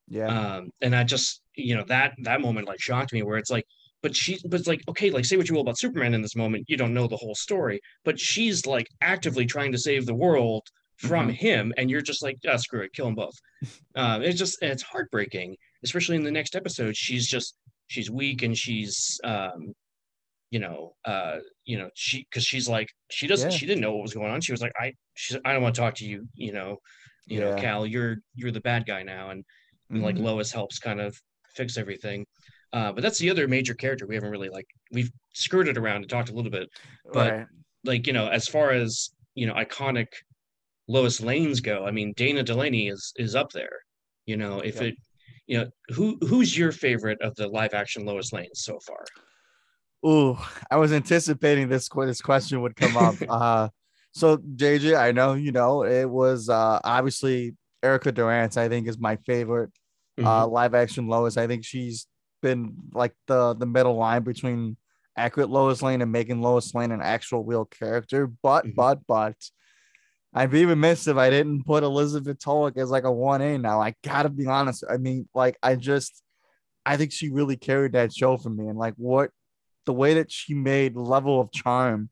yeah, um, and I just you know that that moment like shocked me where it's like. But she, but it's like, okay, like say what you will about Superman in this moment, you don't know the whole story. But she's like actively trying to save the world from Mhm. him, and you're just like, ah, screw it, kill them both. Um, it's just, it's heartbreaking, especially in the next episode. She's just, she's weak and she's, um, you know, uh, you know, she, because she's like, she doesn't, Yeah. she didn't know what was going on. She was like, I, she's, I don't want to talk to you, you know, you know, Kal, you're, you're the bad guy now, and and like. Lois helps kind of fix everything. Uh, but that's the other major character we haven't really like we've skirted around and talked a little bit. but- right. Like you know, as far as you know, iconic Lois Lanes go, I mean Dana Delaney is is up there. You know, if Yep. it, you know, who who's your favorite of the live action Lois Lane so far? Ooh, I was anticipating this this question would come up. uh, so JJ, I know you know it was uh obviously Erica Durance. I think is my favorite Mm-hmm. uh live action Lois. I think she's been like the the middle line between accurate Lois Lane and making Lois Lane an actual real character. But Mhm. but but I'd be remiss if I didn't put Elizabeth Tulloch as like a one A now. I gotta be honest. I mean, like I just I think she really carried that show for me, and like what the way that she made level of charm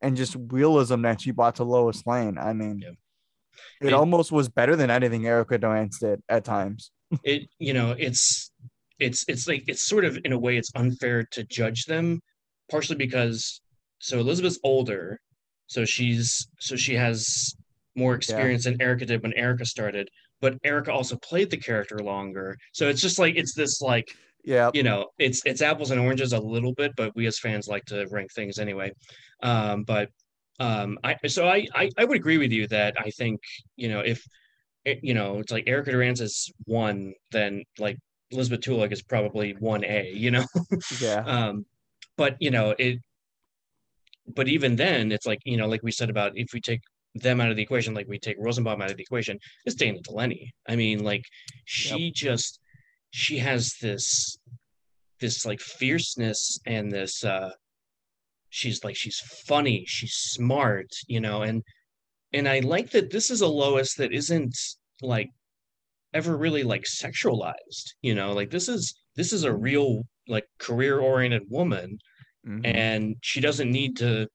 and just realism that she brought to Lois Lane. I mean, Yeah. it almost was better than anything Erica Durance did at times. it you know it's it's it's like it's sort of in a way it's unfair to judge them partially because so elizabeth's older so she's so she has more experience than erica did when erica started but erica also played the character longer. So it's just like it's this like Yeah, you know it's it's apples and oranges a little bit but we as fans like to rank things anyway. Um but um i so i i, I would agree with you that i think you know if you know it's like erica durance is one then like elizabeth tulloch is probably one a you know? Yeah, um but you know it but even then it's like you know like we said about if we take them out of the equation like we take rosenbaum out of the equation it's dana delaney. I mean like she just she has this this like fierceness and this uh she's like she's funny she's smart you know and and i like that this is a lois that isn't like ever really like sexualized you know like this is this is a real like career oriented woman Mhm. and she doesn't need to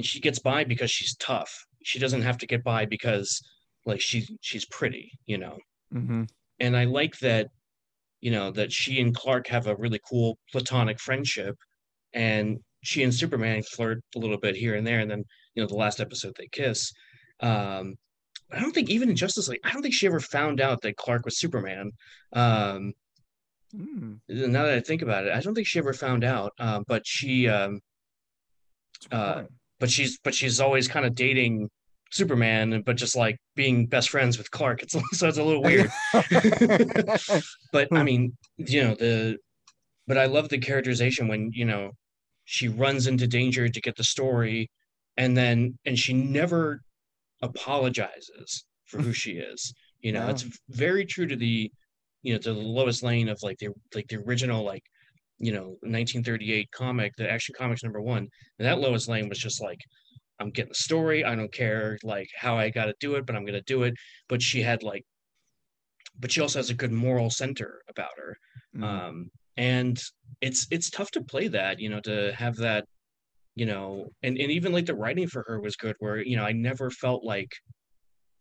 she gets by because she's tough. She doesn't have to get by because like she's she's pretty you know? Mhm. and i like that you know that she and clark have a really cool platonic friendship. And she and superman flirt a little bit here and there. And then you know the last episode they kiss. Um i don't think even in justice league i don't think she ever found out that clark was superman. Um Mm. now that i think about it i don't think she ever found out um but she um That's a good uh, but she's but she's always kind of dating Superman, but just like being best friends with Clark. It's so it's a little weird. but I Hmm. mean, you know the, but I love the characterization when you know she runs into danger to get the story, and then and she never apologizes for who she is. You know, No. it's very true to the, you know, to the Lois Lane of like the like the original like, you know, 1938 comic, the Action Comics number one. And that Lois Lane was just like, I'm getting the story. I don't care like how I got to do it, but I'm gonna do it. But she had like, but she also has a good moral center about her. Mhm. Um, and it's it's tough to play that, you know, to have that, you know, and and even like the writing for her was good. Where you know I never felt like,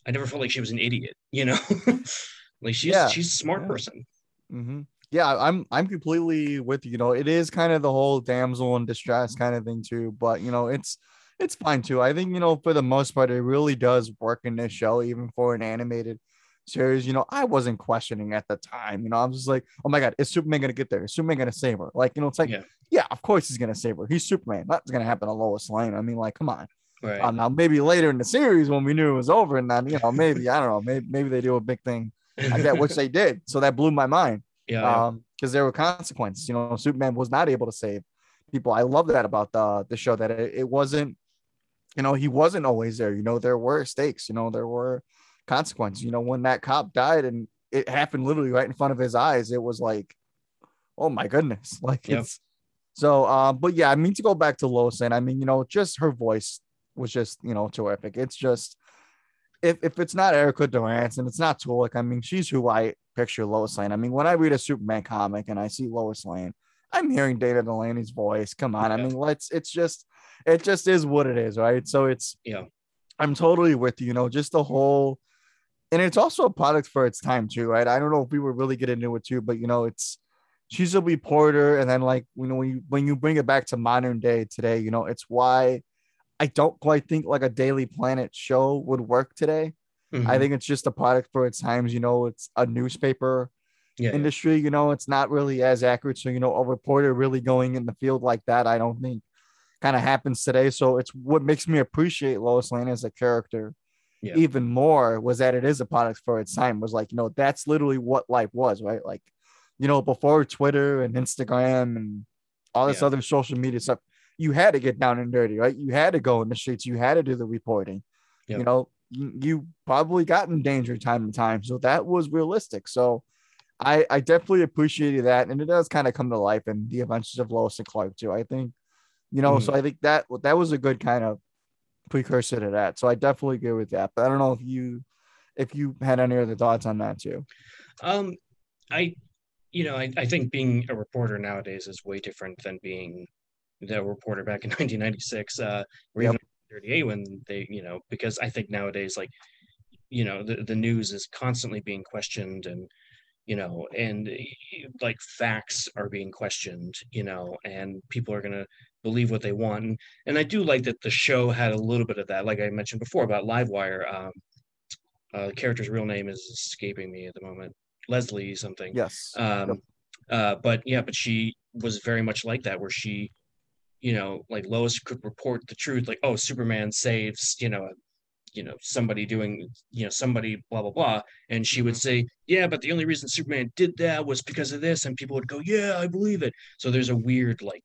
I never felt like she was an idiot. You know, like she's Yeah, she's a smart yeah. person. hmm Yeah, I'm I'm completely with you. You know, it is kind of the whole damsel in distress kind of thing too. But you know, it's it's fine too. I think you know for the most part, it really does work in this show, even for an animated series. You know, I wasn't questioning at the time. You know, I'm just like, oh my god, is Superman gonna get there? Is Superman gonna save her? Like, you know, it's like, Yeah. yeah, of course he's gonna save her. He's Superman. That's gonna happen to Lois Lane. I mean, like, come on. Right. Um, now maybe later in the series when we knew it was over, and then you know, maybe I don't know, maybe maybe they do a big thing. I get which they did, so that blew my mind. Yeah. um because there were consequences you know superman was not able to save people. I love that about the the show that it, it wasn't you know he wasn't always there. You know there were stakes you know there were consequences. You know when that cop died and it happened literally right in front of his eyes it was like oh my goodness. Like Yep. it's so um but yeah i mean to go back to lois and i mean you know just her voice was just you know terrific. It's just if, if it's not Erica Durance and it's not Tulloch, I mean, she's who I picture Lois Lane. I mean, when I read a Superman comic and I see Lois Lane, I'm hearing Dana Delaney's voice. Come on. I mean, let's, it's just, it just is what it is, right? So it's, Yeah. I'm totally with you, you know, just the whole, and it's also a product for its time too, right? I don't know if we would really get into it too, but you know, it's, she's a reporter. And then like, you know, when you, when you bring it back to modern day today, you know, it's why I don't quite think like a Daily Planet show would work today. I Mhm. think it's just a product for its times. You know, it's a newspaper Yeah. industry. You know, it's not really as accurate. So, you know, a reporter really going in the field like that, I don't think kind of happens today. So it's what makes me appreciate Lois Lane as a character Yeah. even more was that it is a product for its time. Was like, you know, that's literally what life was, right? Like, you know, before Twitter and Instagram and all this Yeah. other social media stuff, you had to get down and dirty, right? You had to go in the streets, you had to do the reporting. Yep. You know, you, you probably got in danger time to time. So that was realistic. So I, I definitely appreciated that. And it does kind of come to life in the adventures of Lois and Clark too. I think, you know, Mhm. so I think that that was a good kind of precursor to that. So I definitely agree with that. But I don't know if you if you had any other thoughts on that too. Um, I, you know, I, I think being a reporter nowadays is way different than being the reporter back in 1996, uh, or Yep. even 38 when they, you know, because I think nowadays, like, you know, the, the news is constantly being questioned and, you know, and like facts are being questioned, you know, and people are going to believe what they want. And, and I do like that the show had a little bit of that, like I mentioned before about Livewire. Um, uh, character's real name is escaping me at the moment. Leslie something. Yes. Um, uh, but yeah, but she was very much like that, where she, you know, like Lois could report the truth, like, oh, Superman saves, you know, you know, somebody doing, you know, somebody blah blah blah, and she would say, yeah, but the only reason Superman did that was because of this, and people would go, yeah, I believe it. So there's a weird like,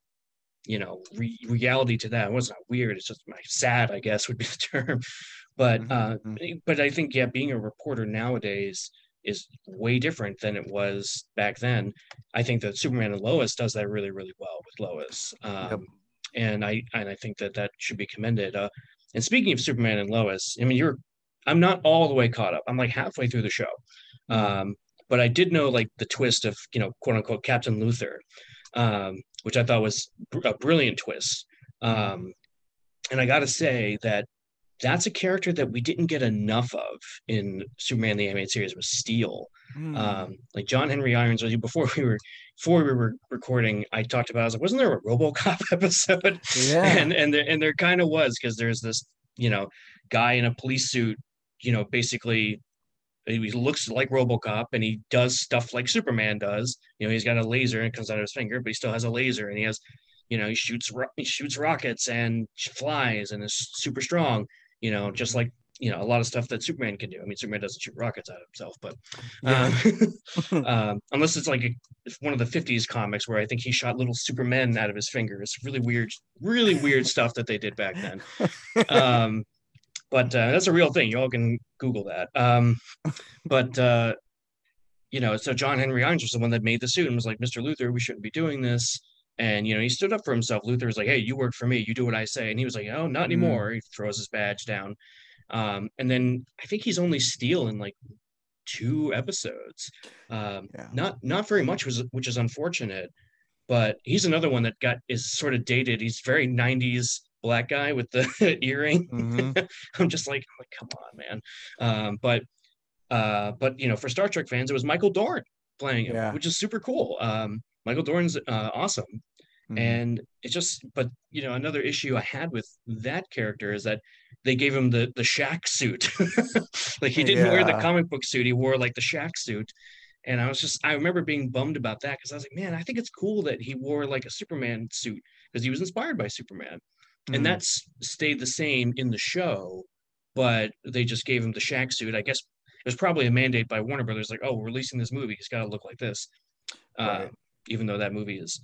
you know, re- reality to that. It was not weird. It's just like, sad, I guess, would be the term. But Mhm, uh, mhm. but I think yeah, being a reporter nowadays is way different than it was back then. I think that Superman and Lois does that really really well with Lois, um, and I and I think that that should be commended. Uh, and speaking of Superman and Lois, I mean you're I'm not all the way caught up. I'm like halfway through the show, Mhm. um, but I did know like the twist of you know quote unquote Captain Luthor, um, which I thought was br- a brilliant twist. Um, and I got to say that that's a character that we didn't get enough of in Superman the animated series was Steel. Hmm. Um, like John Henry Irons, you before we were before we were recording, I talked about I was like, wasn't there a RoboCop episode? yeah. And and there and there kind of was because there's this you know guy in a police suit, you know, basically he looks like RoboCop and he does stuff like Superman does. You know, he's got a laser and it comes out of his finger, but he still has a laser and he has, you know, he shoots ro- he shoots rockets and flies and is super strong. You know, just like you know a lot of stuff that Superman can do. I mean, Superman doesn't shoot rockets out of himself, but um, um, unless it's like a, it's one of the '50s comics where I think he shot little Supermen out of his fingers. Really weird, really weird stuff that they did back then. Um, but uh, that's a real thing. You all can Google that. Um, but uh, you know, so John Henry Irons was the one that made the suit and was like, "Mr. Luthor, we shouldn't be doing this." And you know, he stood up for himself. Luthor was like, "Hey, you work for me. You do what I say." And he was like, "Oh, not Mm. anymore." He throws his badge down. Um, and then I think he's only Steel in like two episodes. Um, Yeah. Not not very much, was which is unfortunate. But he's another one that got is sort of dated. He's very '90s black guy with the earring. Mhm. I'm just like, come on, man. Um, but uh, but you know, for Star Trek fans, it was Michael Dorn playing him, Yeah. which is super cool. Um, Michael Dorn's uh, awesome, Mhm. and it just, but you know, another issue I had with that character is that they gave him the the Shaq suit. like he didn't wear the comic book suit; he wore like the Shaq suit. And I was just, I remember being bummed about that because I was like, man, I think it's cool that he wore like a Superman suit because he was inspired by Superman Mhm. and that's stayed the same in the show, but they just gave him the Shaq suit. I guess it was probably a mandate by Warner Brothers, like, oh, we're releasing this movie, it's got to look like this, uh, even though that movie is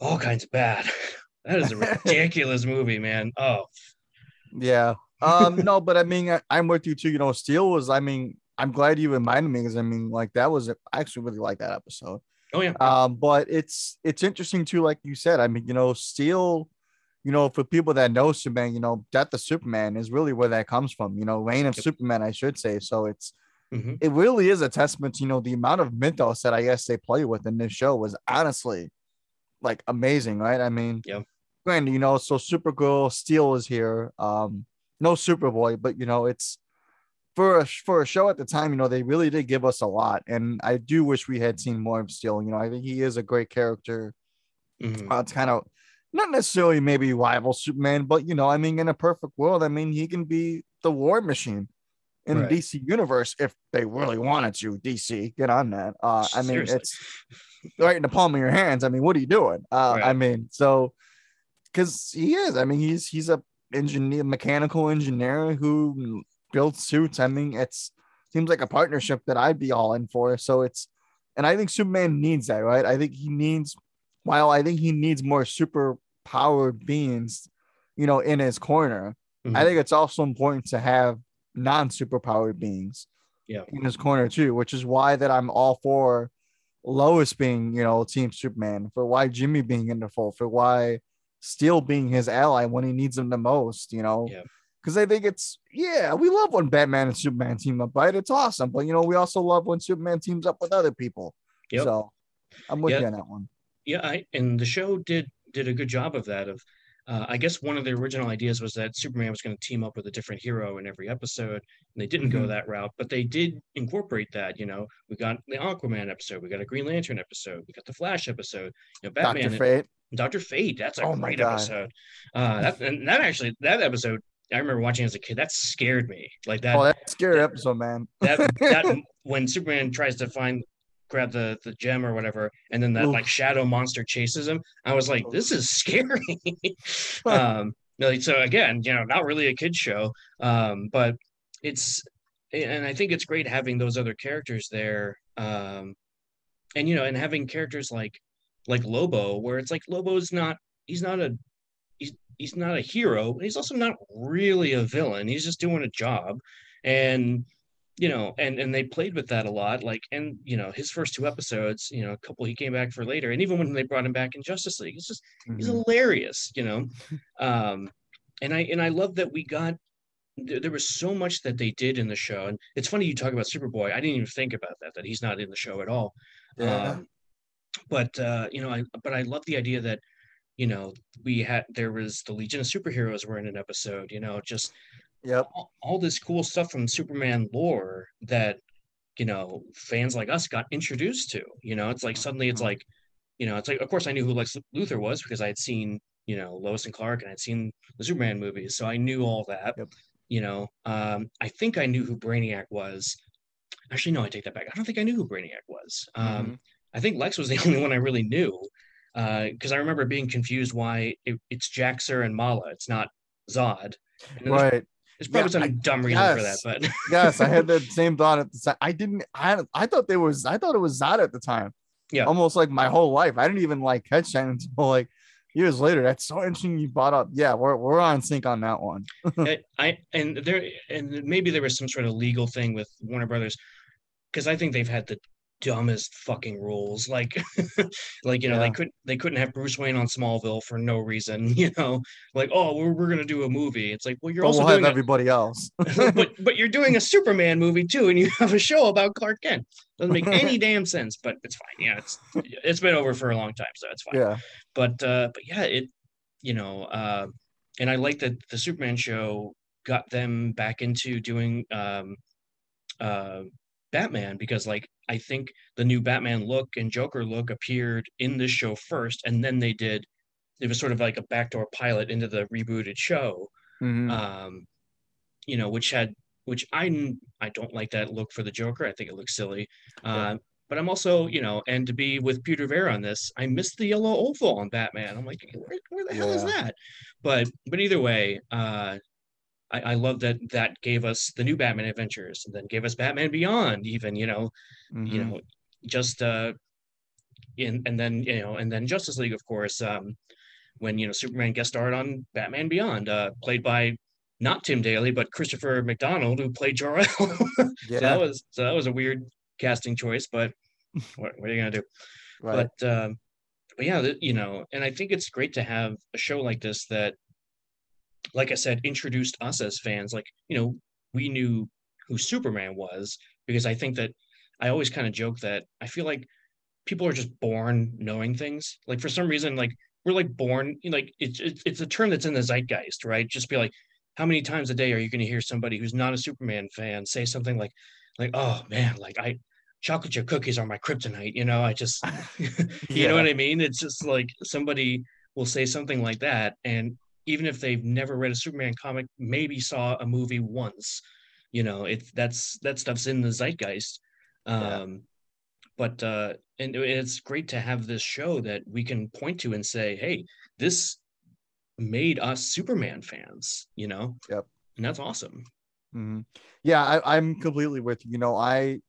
all kinds of bad. That is a ridiculous movie, man. Oh, Yeah. Um, no, but I mean, I, I'm with you too. You know, Steel was, I mean, I'm glad you reminded me because I mean, like that was I actually really like that episode. oh yeah, Um, but it's it's interesting too, like you said. I mean, you know, Steel, you know, for people that know Superman, you know, Death of Superman is really where that comes from. You know, Reign of Yep. Superman, I should say. So it's Mhm. it really is a testament to you know the amount of mythos that I guess they play with in this show was honestly like amazing, right? I mean, Yep. Granted, you know, so Supergirl, Steel is here. Um, no Superboy, but you know, it's for a for a show at the time, you know, they really did give us a lot, and I do wish we had seen more of Steel. You know, I think he is a great character. Mhm. Uh, it's kind of not necessarily maybe rival Superman, but you know, I mean, in a perfect world, I mean, he can be the war machine in Right. the DC universe if they really wanted to. DC, get on that. Uh, I mean, Seriously. it's right in the palm of your hands. I mean, what are you doing? Uh, I mean, so because he is. I mean, he's he's a engineer, mechanical engineer who builds suits. I mean, it's seems like a partnership that I'd be all in for. So it's, and I think Superman needs that, right? I think he needs, while I think he needs more super powered beings, you know, in his corner. I Mhm. think it's also important to have non superpowered beings Yeah. in his corner too, which is why that I'm all for Lois being, you know, Team Superman, for why Jimmy being in the fold, for why Steel being his ally when he needs him the most, you know. Yeah. Because I think it's yeah, we love when Batman and Superman team up, right? It's awesome. But you know, we also love when Superman teams up with other people. Yep. So I'm with Yeah. you on that one. yeah I, and the show did did a good job of that of uh, i guess one of the original ideas was that superman was going to team up with a different hero in every episode and they didn't go Mhm. that route but they did incorporate that you know we got the aquaman episode we got a green lantern episode we got the flash episode you know batman Dr. Fate. Dr fate that's a Oh great God. episode uh that and that actually that episode i remember watching as a kid that scared me like that Oh, that's a scary that- episode, man. that that when Superman tries to find grab the the gem or whatever, and then that Oof. like shadow monster chases him, I was like, this is scary. um, so again, you know, not really a kid show, um, but it's and I think it's great having those other characters there, um, and you know, and having characters like like Lobo, where it's like Lobo's not he's not a he's he's not a hero, he's also not really a villain. He's just doing a job, and you know, and and they played with that a lot. Like, and you know, his first two episodes, you know, a couple he came back for later, and even when they brought him back in Justice League, it's just he's Mhm. hilarious, you know. Um, and I and I love that we got there, there was so much that they did in the show, and it's funny you talk about Superboy. I didn't even think about that that he's not in the show at all. Yeah. Um, but uh, you know, I but I love the idea that you know we had there was the Legion of Superheroes were in an episode. You know, just Yep. all, all this cool stuff from Superman lore that you know fans like us got introduced to. You know, it's like suddenly it's Mhm. like, you know, it's like of course I knew who Lex Luthor was because I had seen you know Lois and Clark and I'd seen the Superman movies, so I knew all that. Yep. You know, um, I think I knew who Brainiac was. Actually, no, I take that back. I don't think I knew who Brainiac was. Um, Mhm. I think Lex was the only one I really knew uh, because I remember being confused why it, it's Jax-Ur and Mala. It's not Zod. Right. there's probably Yeah, some I- dumb reason for that, but yes, I had the same thought at the time. I didn't. I I thought there was. I thought it was Zod at the time. Yeah. Almost like my whole life. I didn't even like catch that until like years later. That's so interesting. You brought up. Yeah, we're we're on sync on that one. I, I and there and maybe there was some sort of legal thing with Warner Brothers because I think they've had the dumbest fucking rules. Like, like you know, they couldn't they couldn't have Bruce Wayne on Smallville for no reason. You know, like oh we're we're gonna do a movie. It's like well you're But also we'll have doing a, everybody else. but but you're doing a Superman movie too, and you have a show about Clark Kent. Doesn't make any damn sense, but it's fine. Yeah, it's it's been over for a long time, so it's fine. yeah. But uh, but yeah, it you know, uh, and I like that the Superman show got them back into doing um, uh, Batman because like I think the new Batman look and Joker look appeared in this show first, and then they did. It was sort of like a backdoor pilot into the rebooted show Mhm. um, you know, which had which I I don't like that look for the Joker. I think it looks silly. Yeah. Uh, but I'm also, you know, and to be with Peter Vera on this, I missed the yellow oval on Batman. I'm like, where, where the hell is that? But but either way, uh, I, I love that that gave us the new Batman Adventures, and then gave us Batman Beyond, even you know, you Mhm. know, just uh, in and then you know, and then Justice League, of course, um, when you know Superman guest starred on Batman Beyond, uh, played by not Tim Daly but Christopher McDonald, who played Jor-El. so yeah. that was so that was a weird casting choice, but what, what are you gonna do? right. But um, but yeah, you know, and I think it's great to have a show like this that, like I said, introduced us as fans. Like you know, we knew who Superman was because I think that I always kind of joke that I feel like people are just born knowing things. Like for some reason, like we're like born, you know, like it's it's it's a term that's in the zeitgeist, right? Just be like, how many times a day are you going to hear somebody who's not a Superman fan say something like, like, oh man, like I chocolate chip cookies are my kryptonite, you know? I just you know what I mean? It's just like somebody will say something like that, and even if they've never read a Superman comic, maybe saw a movie once, You know, it's that's that stuff's in the zeitgeist. Um, yeah. But uh, and it's great to have this show that we can point to and say, hey, this made us Superman fans. You know. Yep. And that's awesome. Mm-hmm. Yeah, I, I'm completely with you. You know, I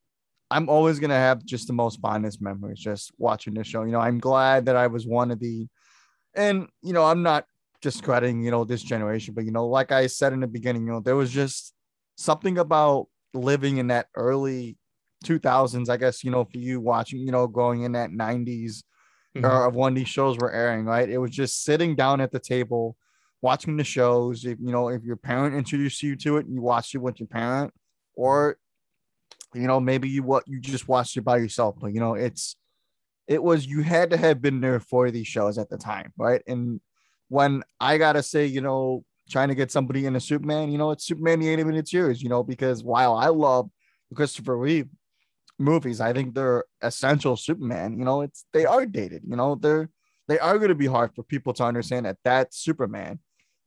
I'm always gonna have just the most fondest memories just watching this show. You know, I'm glad that I was one of the, and you know, I'm not discrediting you know this generation, but you know, like I said in the beginning, you know, there was just something about living in that early 2000s. I guess you know, for you watching, you know, going in that 90s mm-hmm. or of when these shows were airing, right? It was just sitting down at the table watching the shows. If you know, if your parent introduced you to it, and you watched it with your parent, or you know maybe you what you just watched it by yourself but you know it's it was you had to have been there for these shows at the time right and when i gotta say you know trying to get somebody in a superman you know it's superman the animated series you know because while i love the christopher reeve movies i think they're essential superman you know it's they are dated you know they're they are going to be hard for people to understand that that's superman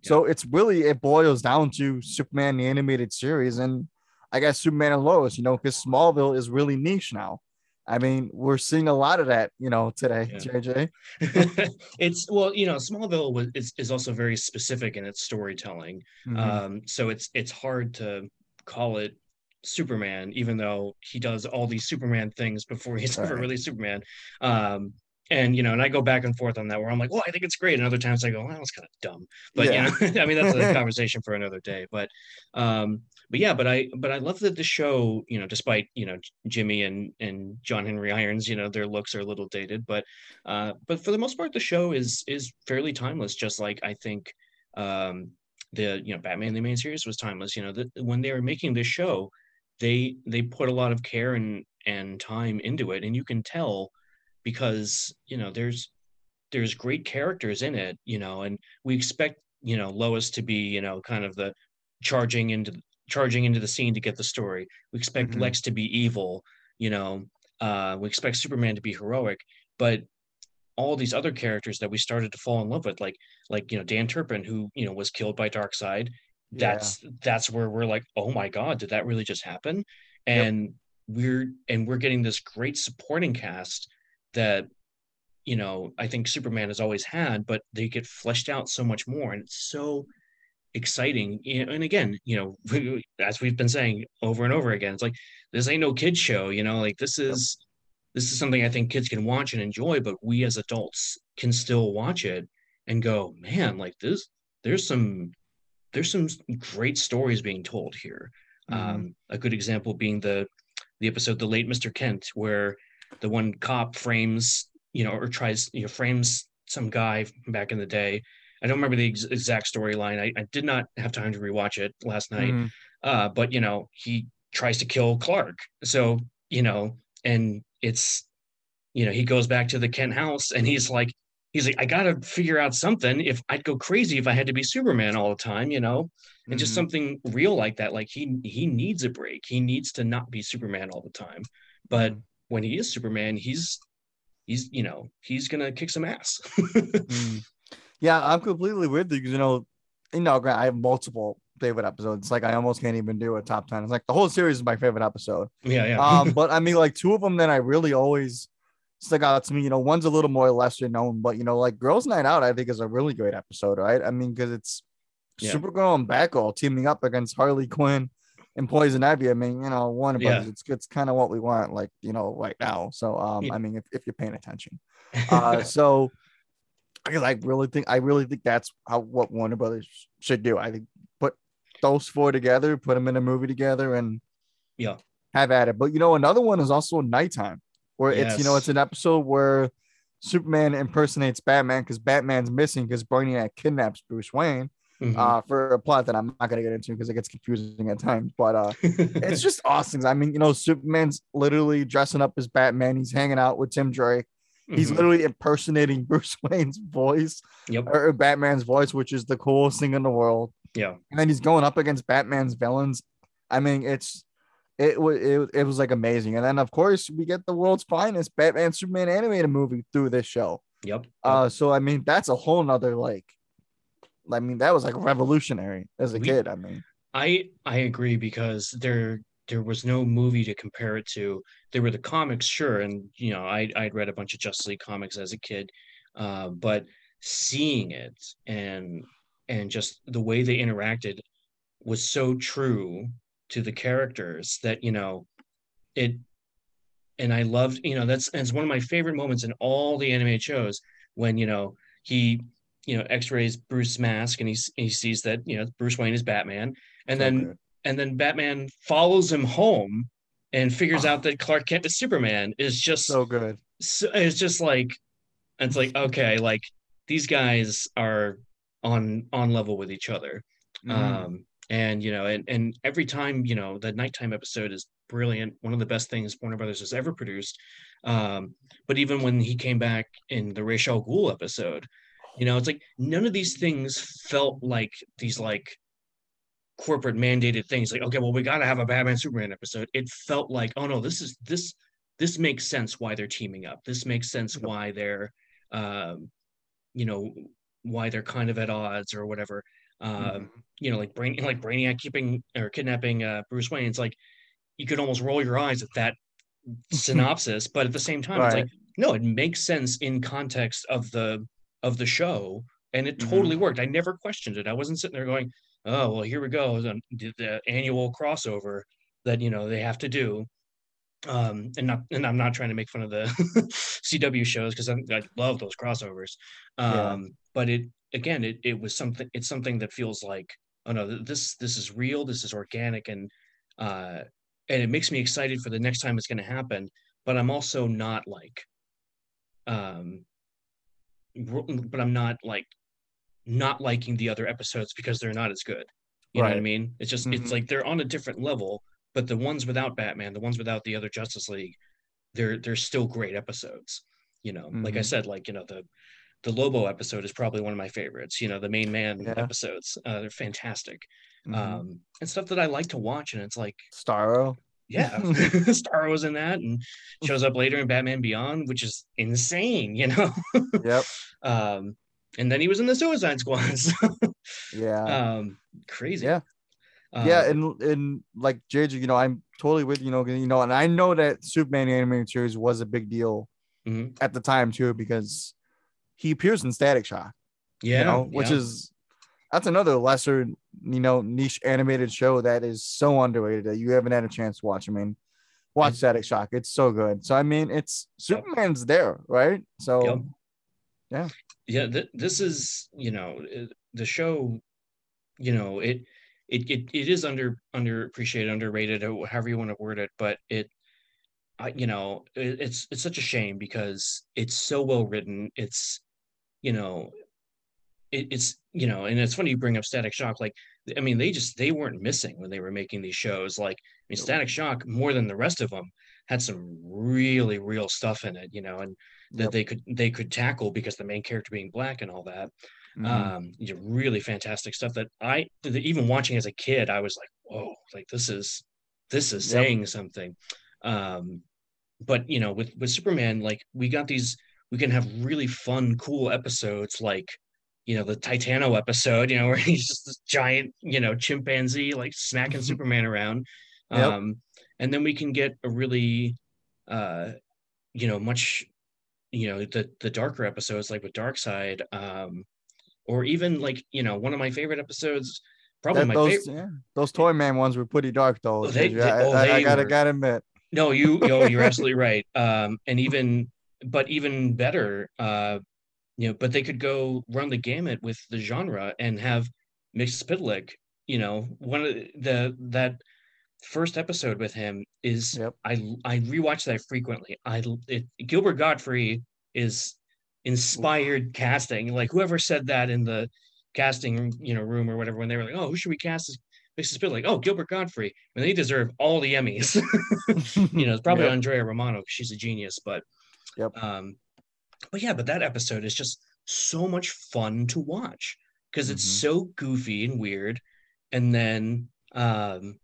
yeah. so it's really it boils down to superman the animated series and I guess Superman and Lois, you know, because Smallville is really niche now. I mean, we're seeing a lot of that, you know, today, yeah. JJ. it's well, you know, Smallville was is, is also very specific in its storytelling. Mm-hmm. Um, so it's it's hard to call it Superman, even though he does all these Superman things before he's right. ever really Superman. Um, and you know, and I go back and forth on that where I'm like, well, I think it's great, and other times I go, well, that's kind of dumb. But yeah. you know, I mean, that's a conversation for another day. But um, but yeah, but I but I love that the show, you know, despite you know Jimmy and and John Henry Irons, you know, their looks are a little dated, but uh, but for the most part, the show is is fairly timeless. Just like I think um, the you know Batman the main series was timeless. You know, that when they were making this show, they they put a lot of care and and time into it, and you can tell because you know there's there's great characters in it you know and we expect you know lois to be you know kind of the charging into charging into the scene to get the story we expect mm-hmm. lex to be evil you know uh we expect superman to be heroic but all these other characters that we started to fall in love with like like you know dan turpin who you know was killed by Darkseid that's yeah. that's where we're like oh my god did that really just happen and yep. we're and we're getting this great supporting cast that you know I think Superman has always had, but they get fleshed out so much more, and it's so exciting. And again, you know, as we've been saying over and over again, it's like this ain't no kid show. You know, like this is this is something I think kids can watch and enjoy, but we as adults can still watch it and go, man, like this. There's some there's some great stories being told here. Mm-hmm. Um, a good example being the the episode "The Late Mr. Kent," where the one cop frames, you know, or tries, you know, frames some guy back in the day. I don't remember the ex- exact storyline. I, I, did not have time to rewatch it last night. Mm-hmm. Uh, but you know, he tries to kill Clark. So, you know, and it's, you know, he goes back to the Kent house and he's like, he's like, I gotta figure out something. If I'd go crazy if I had to be Superman all the time, you know, and mm-hmm. just something real like that. Like he he needs a break. He needs to not be Superman all the time. But mm-hmm when he is Superman, he's he's you know he's gonna kick some ass. mm. Yeah, I'm completely with you. because You know, you know, I have multiple favorite episodes. Like I almost can't even do a top ten. It's like the whole series is my favorite episode. Yeah, yeah. um, but I mean, like two of them that I really always stick out to me. You know, one's a little more lesser known, but you know, like Girls Night Out, I think is a really great episode, right? I mean, because it's yeah. Supergirl and Batgirl teaming up against Harley Quinn and Poison Ivy, I mean, you know, one Brothers, yeah. it's it's kind of what we want, like you know, right now. So, um, yeah. I mean, if, if you're paying attention, uh, so because I really think I really think that's how what Warner Brothers should do. I think put those four together, put them in a movie together, and yeah, have at it. But you know, another one is also Knight Time, where yes. it's you know, it's an episode where Superman impersonates Batman because Batman's missing because Brainiac kidnaps Bruce Wayne mm-hmm. uh, for a plot that I'm not going to get into because it gets confusing at times. But uh, it's just awesome. I mean, you know, Superman's literally dressing up as Batman. He's hanging out with Tim Drake. He's mm-hmm. literally impersonating Bruce Wayne's voice yep. or Batman's voice, which is the coolest thing in the world. Yeah. And then he's going up against Batman's villains. I mean, it's it was it, it was like amazing. And then of course we get the world's finest Batman Superman animated movie through this show. Yep. Uh so I mean that's a whole nother like I mean, that was like revolutionary as a we, kid. I mean, I I agree because there there was no movie to compare it to. There were the comics, sure, and you know I I'd read a bunch of Justice League comics as a kid, uh, but seeing it and and just the way they interacted was so true to the characters that you know it and I loved you know that's it's one of my favorite moments in all the animated shows when you know he you know x-rays Bruce's mask and he he sees that you know Bruce Wayne is Batman and then. And then Batman follows him home and figures oh. out that Clark Kent is Superman is just so good. So, it's just like it's like okay, like these guys are on on level with each other. Mm. Um and you know and and every time you know the Knight Time episode is brilliant one of the best things warner brothers has ever produced um but even when he came back in the Ra's al Ghul episode you know it's like none of these things felt like these like corporate mandated things like okay well we got to have a batman superman episode. It felt like oh no this is this this makes sense why they're teaming up. This makes sense why they're um you know why they're kind of at odds or whatever. Um mm-hmm. you know like brain like brainiac keeping or kidnapping uh bruce wayne it's like you could almost roll your eyes at that synopsis but at the same time right. it's like no it makes sense in context of the of the show and it totally mm-hmm. worked. I never questioned it. I wasn't sitting there going oh well here we go the, the annual crossover that you know they have to do. Um and not and i'm not trying to make fun of the cw shows because i love those crossovers. Um yeah. but it again it, it was something it's something that feels like oh no this this is real this is organic and uh and it makes me excited for the next time it's going to happen. But i'm also not like um but i'm not like not liking the other episodes because they're not as good. You right. know what I mean? It's just mm-hmm. it's like they're on a different level, but the ones without Batman, the ones without the other Justice League, they're they're still great episodes. You know, mm-hmm. like I mm-hmm. said, like you know the the Lobo episode is probably one of my favorites. You know, the main man yeah. episodes, uh, they're fantastic, mm-hmm. um, and stuff that I like to watch. And it's like Starro. Yeah, Starro was in that and shows up later in Batman Beyond, which is insane. You know. yep. Um, and then he was in the Suicide Squad. yeah. Um, crazy. Yeah. Uh, yeah, and and like JJ, you know, I'm totally with you know, you know, and I know that Superman animated series was a big deal mm-hmm. at the time too because he appears in Static Shock. Yeah, you know, which yeah. is that's another lesser, you know, niche animated show that is so underrated that you haven't had a chance to watch. I mean, watch Static Shock; it's so good. So I mean, it's Superman's there, right? So yep. yeah, yeah th- this is you know the show you know it it it, it is under underappreciated underrated however you want to word it but it I, you know it, it's it's such a shame because it's so well written. It's you know it, it's you know and it's funny you bring up static shock like i mean they just they weren't missing when they were making these shows. Like i mean static shock more than the rest of them had some really real stuff in it you know and that yep. they could they could tackle because the main character being black and all that. Mm-hmm. Um, you know, really fantastic stuff that I even watching as a kid, I was like, whoa, like this is this is yep. saying something. Um, but you know, with with Superman, like we got these, we can have really fun, cool episodes like you know the Titano episode, you know, where he's just this giant, you know, chimpanzee like smacking Superman around. Yep. Um, and then we can get a really uh you know much you know the the darker episodes like with Darkseid um or even like you know one of my favorite episodes probably that, my those, favorite yeah, those Toyman ones were pretty dark though. Oh, they, they, I, oh, I, I, gotta were, gotta admit. No you know, you're absolutely right. Um and even but even better uh you know but they could go run the gamut with the genre and have Mxyzptlk you know one of the that first episode with him is yep. I I rewatch that frequently. I it, Gilbert Gottfried is inspired Ooh. casting. Like whoever said that in the casting you know room or whatever when they were like, oh, who should we cast? Makes us feel like, oh, Gilbert Gottfried, I mean, they deserve all the Emmys. you know, it's probably yep. Andrea Romano. She's a genius, but yep. Um, but yeah, but that episode is just so much fun to watch because it's mm-hmm. so goofy and weird, and then um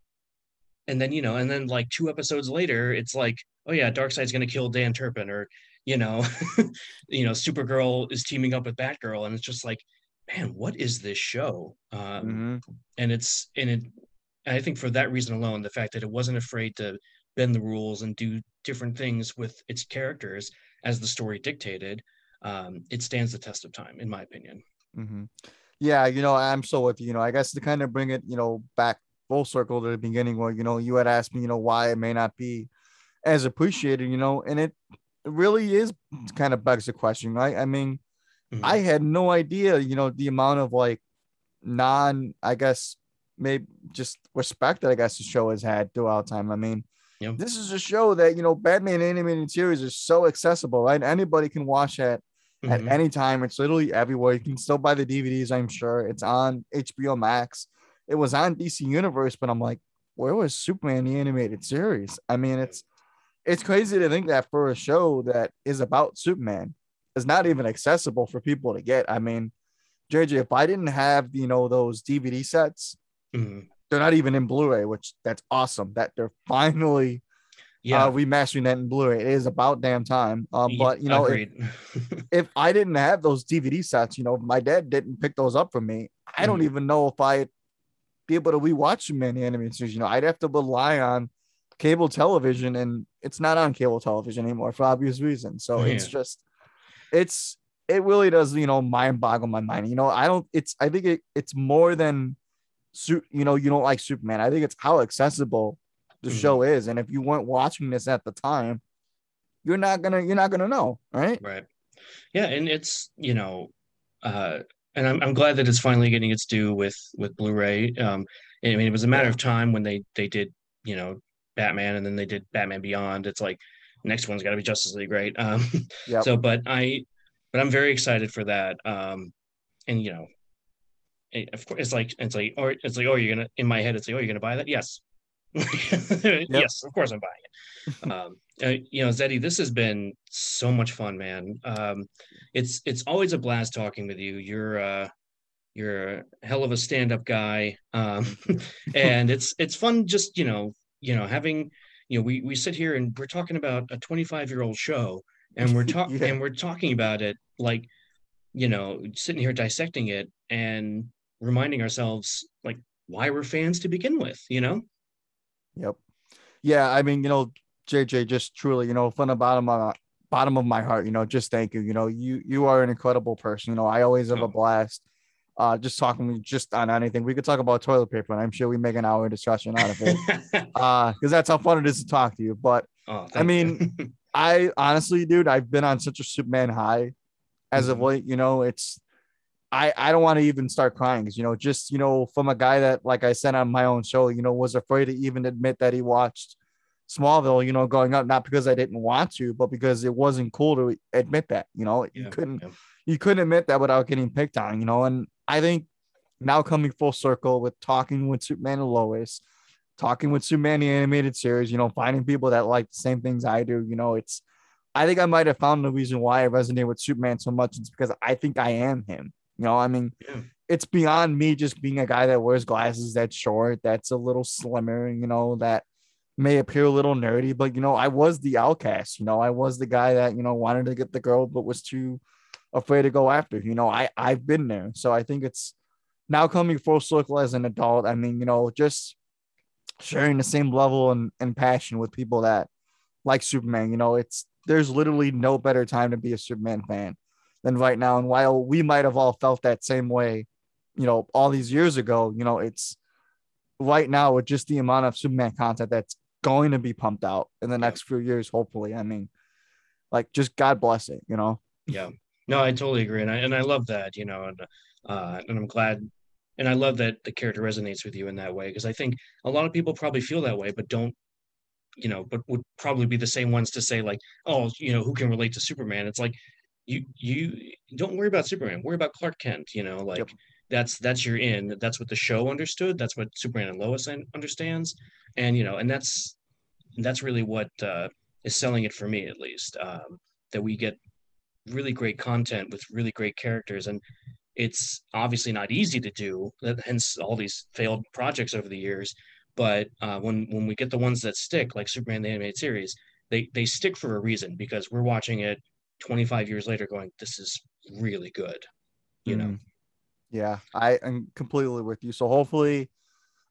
and then you know and then like two episodes later it's like oh yeah darkseid's going to kill dan turpin or you know you know supergirl is teaming up with batgirl and it's just like man what is this show um mm-hmm. and it's and it I think for that reason alone, the fact that it wasn't afraid to bend the rules and do different things with its characters as the story dictated, um, it stands the test of time, in my opinion. Mm-hmm. Yeah, you know, I'm so with you. You know, I guess to kind of bring it, you know, back full circle to the beginning where you know you had asked me, you know, why it may not be as appreciated, you know, and it really is kind of begs the question, right? I mean, mm-hmm. I had no idea, you know, the amount of like non, I guess, maybe just respect that I guess the show has had throughout time. I mean, yep. this is a show that you know, Batman animated series is so accessible, right? Anybody can watch it mm-hmm. at any time. It's literally everywhere. You can still buy the DVDs, I'm sure. It's on HBO Max. It was on DC Universe, but I'm like, where was Superman the animated series? I mean, it's it's crazy to think that for a show that is about Superman is not even accessible for people to get. I mean, JJ, if I didn't have you know those DVD sets, mm-hmm. they're not even in Blu-ray, which that's awesome that they're finally yeah uh, remastering that in Blu-ray. It is about damn time. Um, but you know, if, if, I didn't have those DVD sets, you know, my dad didn't pick those up for me. I don't mm-hmm. even know if I'd be able to rewatch Superman animated series. You know, I'd have to rely on cable television, and it's not on cable television anymore for obvious reasons. So yeah. it's just, it's it really does, you know, mind boggle my mind. You know, I don't. It's I think it, it's more than, you know, you don't like Superman. I think it's how accessible the mm-hmm. show is, and if you weren't watching this at the time, you're not gonna you're not gonna know, right? Right. Yeah, and it's you know, uh, and I'm I'm glad that it's finally getting its due with with Blu-ray. Um, I mean, it was a matter of time when they they did you know Batman, and then they did Batman Beyond. It's like next one's got to be Justice League, right? Um, yep. So, but I, but I'm very excited for that. Um, and you know, it, of course, it's like it's like or it's like oh, you're gonna in my head, it's like oh, you're gonna buy that? Yes, yep. yes, of course I'm buying it. um, uh, you know, Zeddy, this has been so much fun, man. Um, it's it's always a blast talking with you. You're uh, you're a hell of a stand-up guy, um, and it's it's fun just you know you know having you know we we sit here and we're talking about a 25 year old show and we're talking yeah. and we're talking about it like you know sitting here dissecting it and reminding ourselves like why we're fans to begin with you know yep yeah i mean you know jj just truly you know from the bottom of bottom of my heart you know just thank you you know you you are an incredible person you know i always have a blast uh, just talking just on anything. We could talk about toilet paper, and I'm sure we make an hour discussion out of it, uh, because that's how fun it is to talk to you. But oh, I mean, I honestly, dude, I've been on such a Superman high as mm-hmm. of late. You know, it's I I don't want to even start crying because you know, just you know, from a guy that, like I said on my own show, you know, was afraid to even admit that he watched Smallville, you know, going up, not because I didn't want to, but because it wasn't cool to admit that, you know, yeah, you couldn't, yeah. you couldn't admit that without getting picked on, you know, and I think now coming full circle with talking with Superman and Lois, talking with Superman the animated series, you know, finding people that like the same things I do, you know, it's I think I might have found the reason why I resonate with Superman so much. It's because I think I am him. You know, I mean, yeah. it's beyond me just being a guy that wears glasses that's short, that's a little slimmer, you know, that may appear a little nerdy, but you know, I was the outcast. You know, I was the guy that, you know, wanted to get the girl, but was too afraid to go after. You know, I I've been there, so I think it's now coming full circle as an adult. I mean, you know, just sharing the same level and, and passion with people that like Superman. You know, it's there's literally no better time to be a Superman fan than right now. And while we might have all felt that same way, you know, all these years ago, you know, it's right now with just the amount of Superman content that's going to be pumped out in the next few years, hopefully. I mean, like just God bless it, you know? Yeah. No, I totally agree, and I and I love that, you know, and uh, and I'm glad, and I love that the character resonates with you in that way because I think a lot of people probably feel that way, but don't, you know, but would probably be the same ones to say like, oh, you know, who can relate to Superman? It's like you you don't worry about Superman, worry about Clark Kent, you know, like. Yep. That's that's your in. That's what the show understood. That's what Superman and Lois understands, and you know, and that's that's really what uh, is selling it for me, at least. Um, that we get really great content with really great characters and it's obviously not easy to do hence all these failed projects over the years but uh, when when we get the ones that stick like superman the animated series they they stick for a reason because we're watching it 25 years later going this is really good you know mm. yeah i am completely with you so hopefully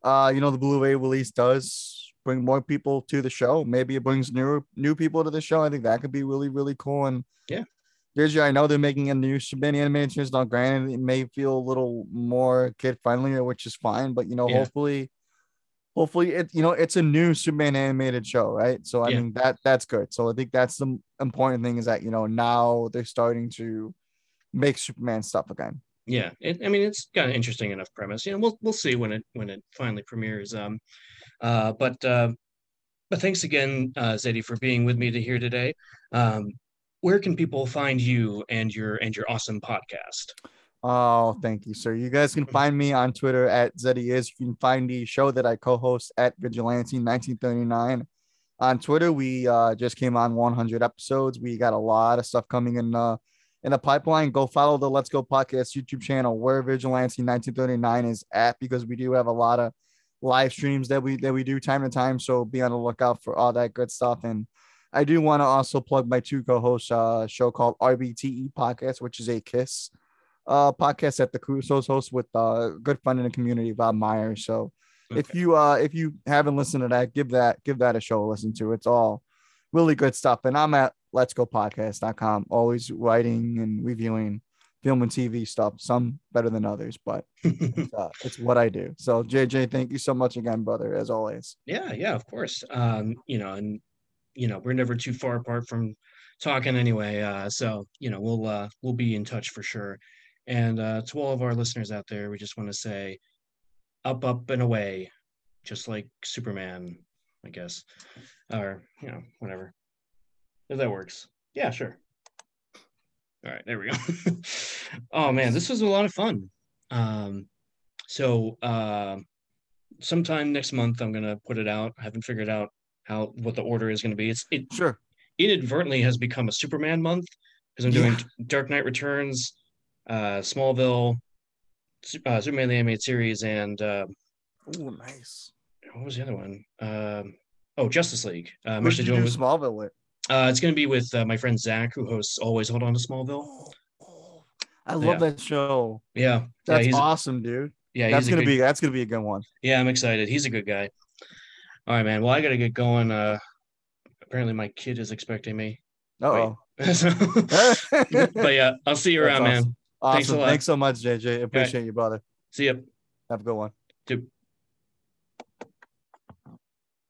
uh, you know, the Blu-ray release does bring more people to the show. Maybe it brings new new people to the show. I think that could be really really cool. And Yeah. Digi, I know they're making a new animated series. Now, granted, it may feel a little more kid friendly, which is fine. But you know, Yeah. hopefully, hopefully, it you know, it's a new Superman animated show, right? So I Yeah. mean that that's good. So I think that's the important thing is that you know now they're starting to make Superman stuff again. Yeah, it, I mean it's got an interesting enough premise. You know, we'll we'll see when it when it finally premieres. Um, uh, but uh, but thanks again, uh, Zeddy, for being with me to here today. Um, where can people find you and your and your awesome podcast? Oh, thank you, sir. You guys can find me on Twitter at Zeddy is. You can find the show that I co-host at Vigilante 1939. On Twitter, we uh, just came on 100 episodes. We got a lot of stuff coming in uh, in the pipeline. Go follow the Let's Go Podcast YouTube channel where Vigilante 1939 is at because we do have a lot of live streams that we that we do time to time. So be on the lookout for all that good stuff. And I do want to also plug my two co-hosts uh, show called RBTE Podcast, which is a Kiss uh podcast at the Crusoes host with uh good friend in the community, Bob Meyer. So if you uh if you haven't listened to that, give that give that a show listen to. It's all really good stuff. And I'm at let's go podcast.com, always writing and reviewing film and TV stuff, some better than others, but uh, it's what I do. So JJ, thank you so much again, brother, as always. Yeah, yeah, of course. Um, you know, and you know, we're never too far apart from talking anyway. Uh, so you know, we'll uh, we'll be in touch for sure. And uh, to all of our listeners out there, we just want to say, up, up, and away, just like Superman, I guess, or you know, whatever. If that works, yeah, sure. All right, there we go. oh man, this was a lot of fun. Um, so uh, sometime next month, I'm gonna put it out. I haven't figured out how what the order is gonna be. It's it Sure. inadvertently has become a Superman month because I'm doing Dark Knight Returns, uh, Smallville, uh, Superman the Animated Series, and uh, Oh, nice. what was the other one? Um, oh, Justice League. Uh, Who did you do with, Smallville with? uh, it's going to be with uh, my friend Zach, who hosts Always Hold On to Smallville. Oh, I love Yeah. that show. Yeah, That's yeah, awesome, dude. yeah, that's gonna good- be that's gonna be a good one. Yeah, I'm excited. He's a good guy. All right, man. Well, I got to get going. Uh, apparently, my kid is expecting me. Oh. but yeah, I'll see you around, man. Awesome. Thanks. Thanks so much, JJ. Appreciate you, brother. See you. Have a good one. Dude.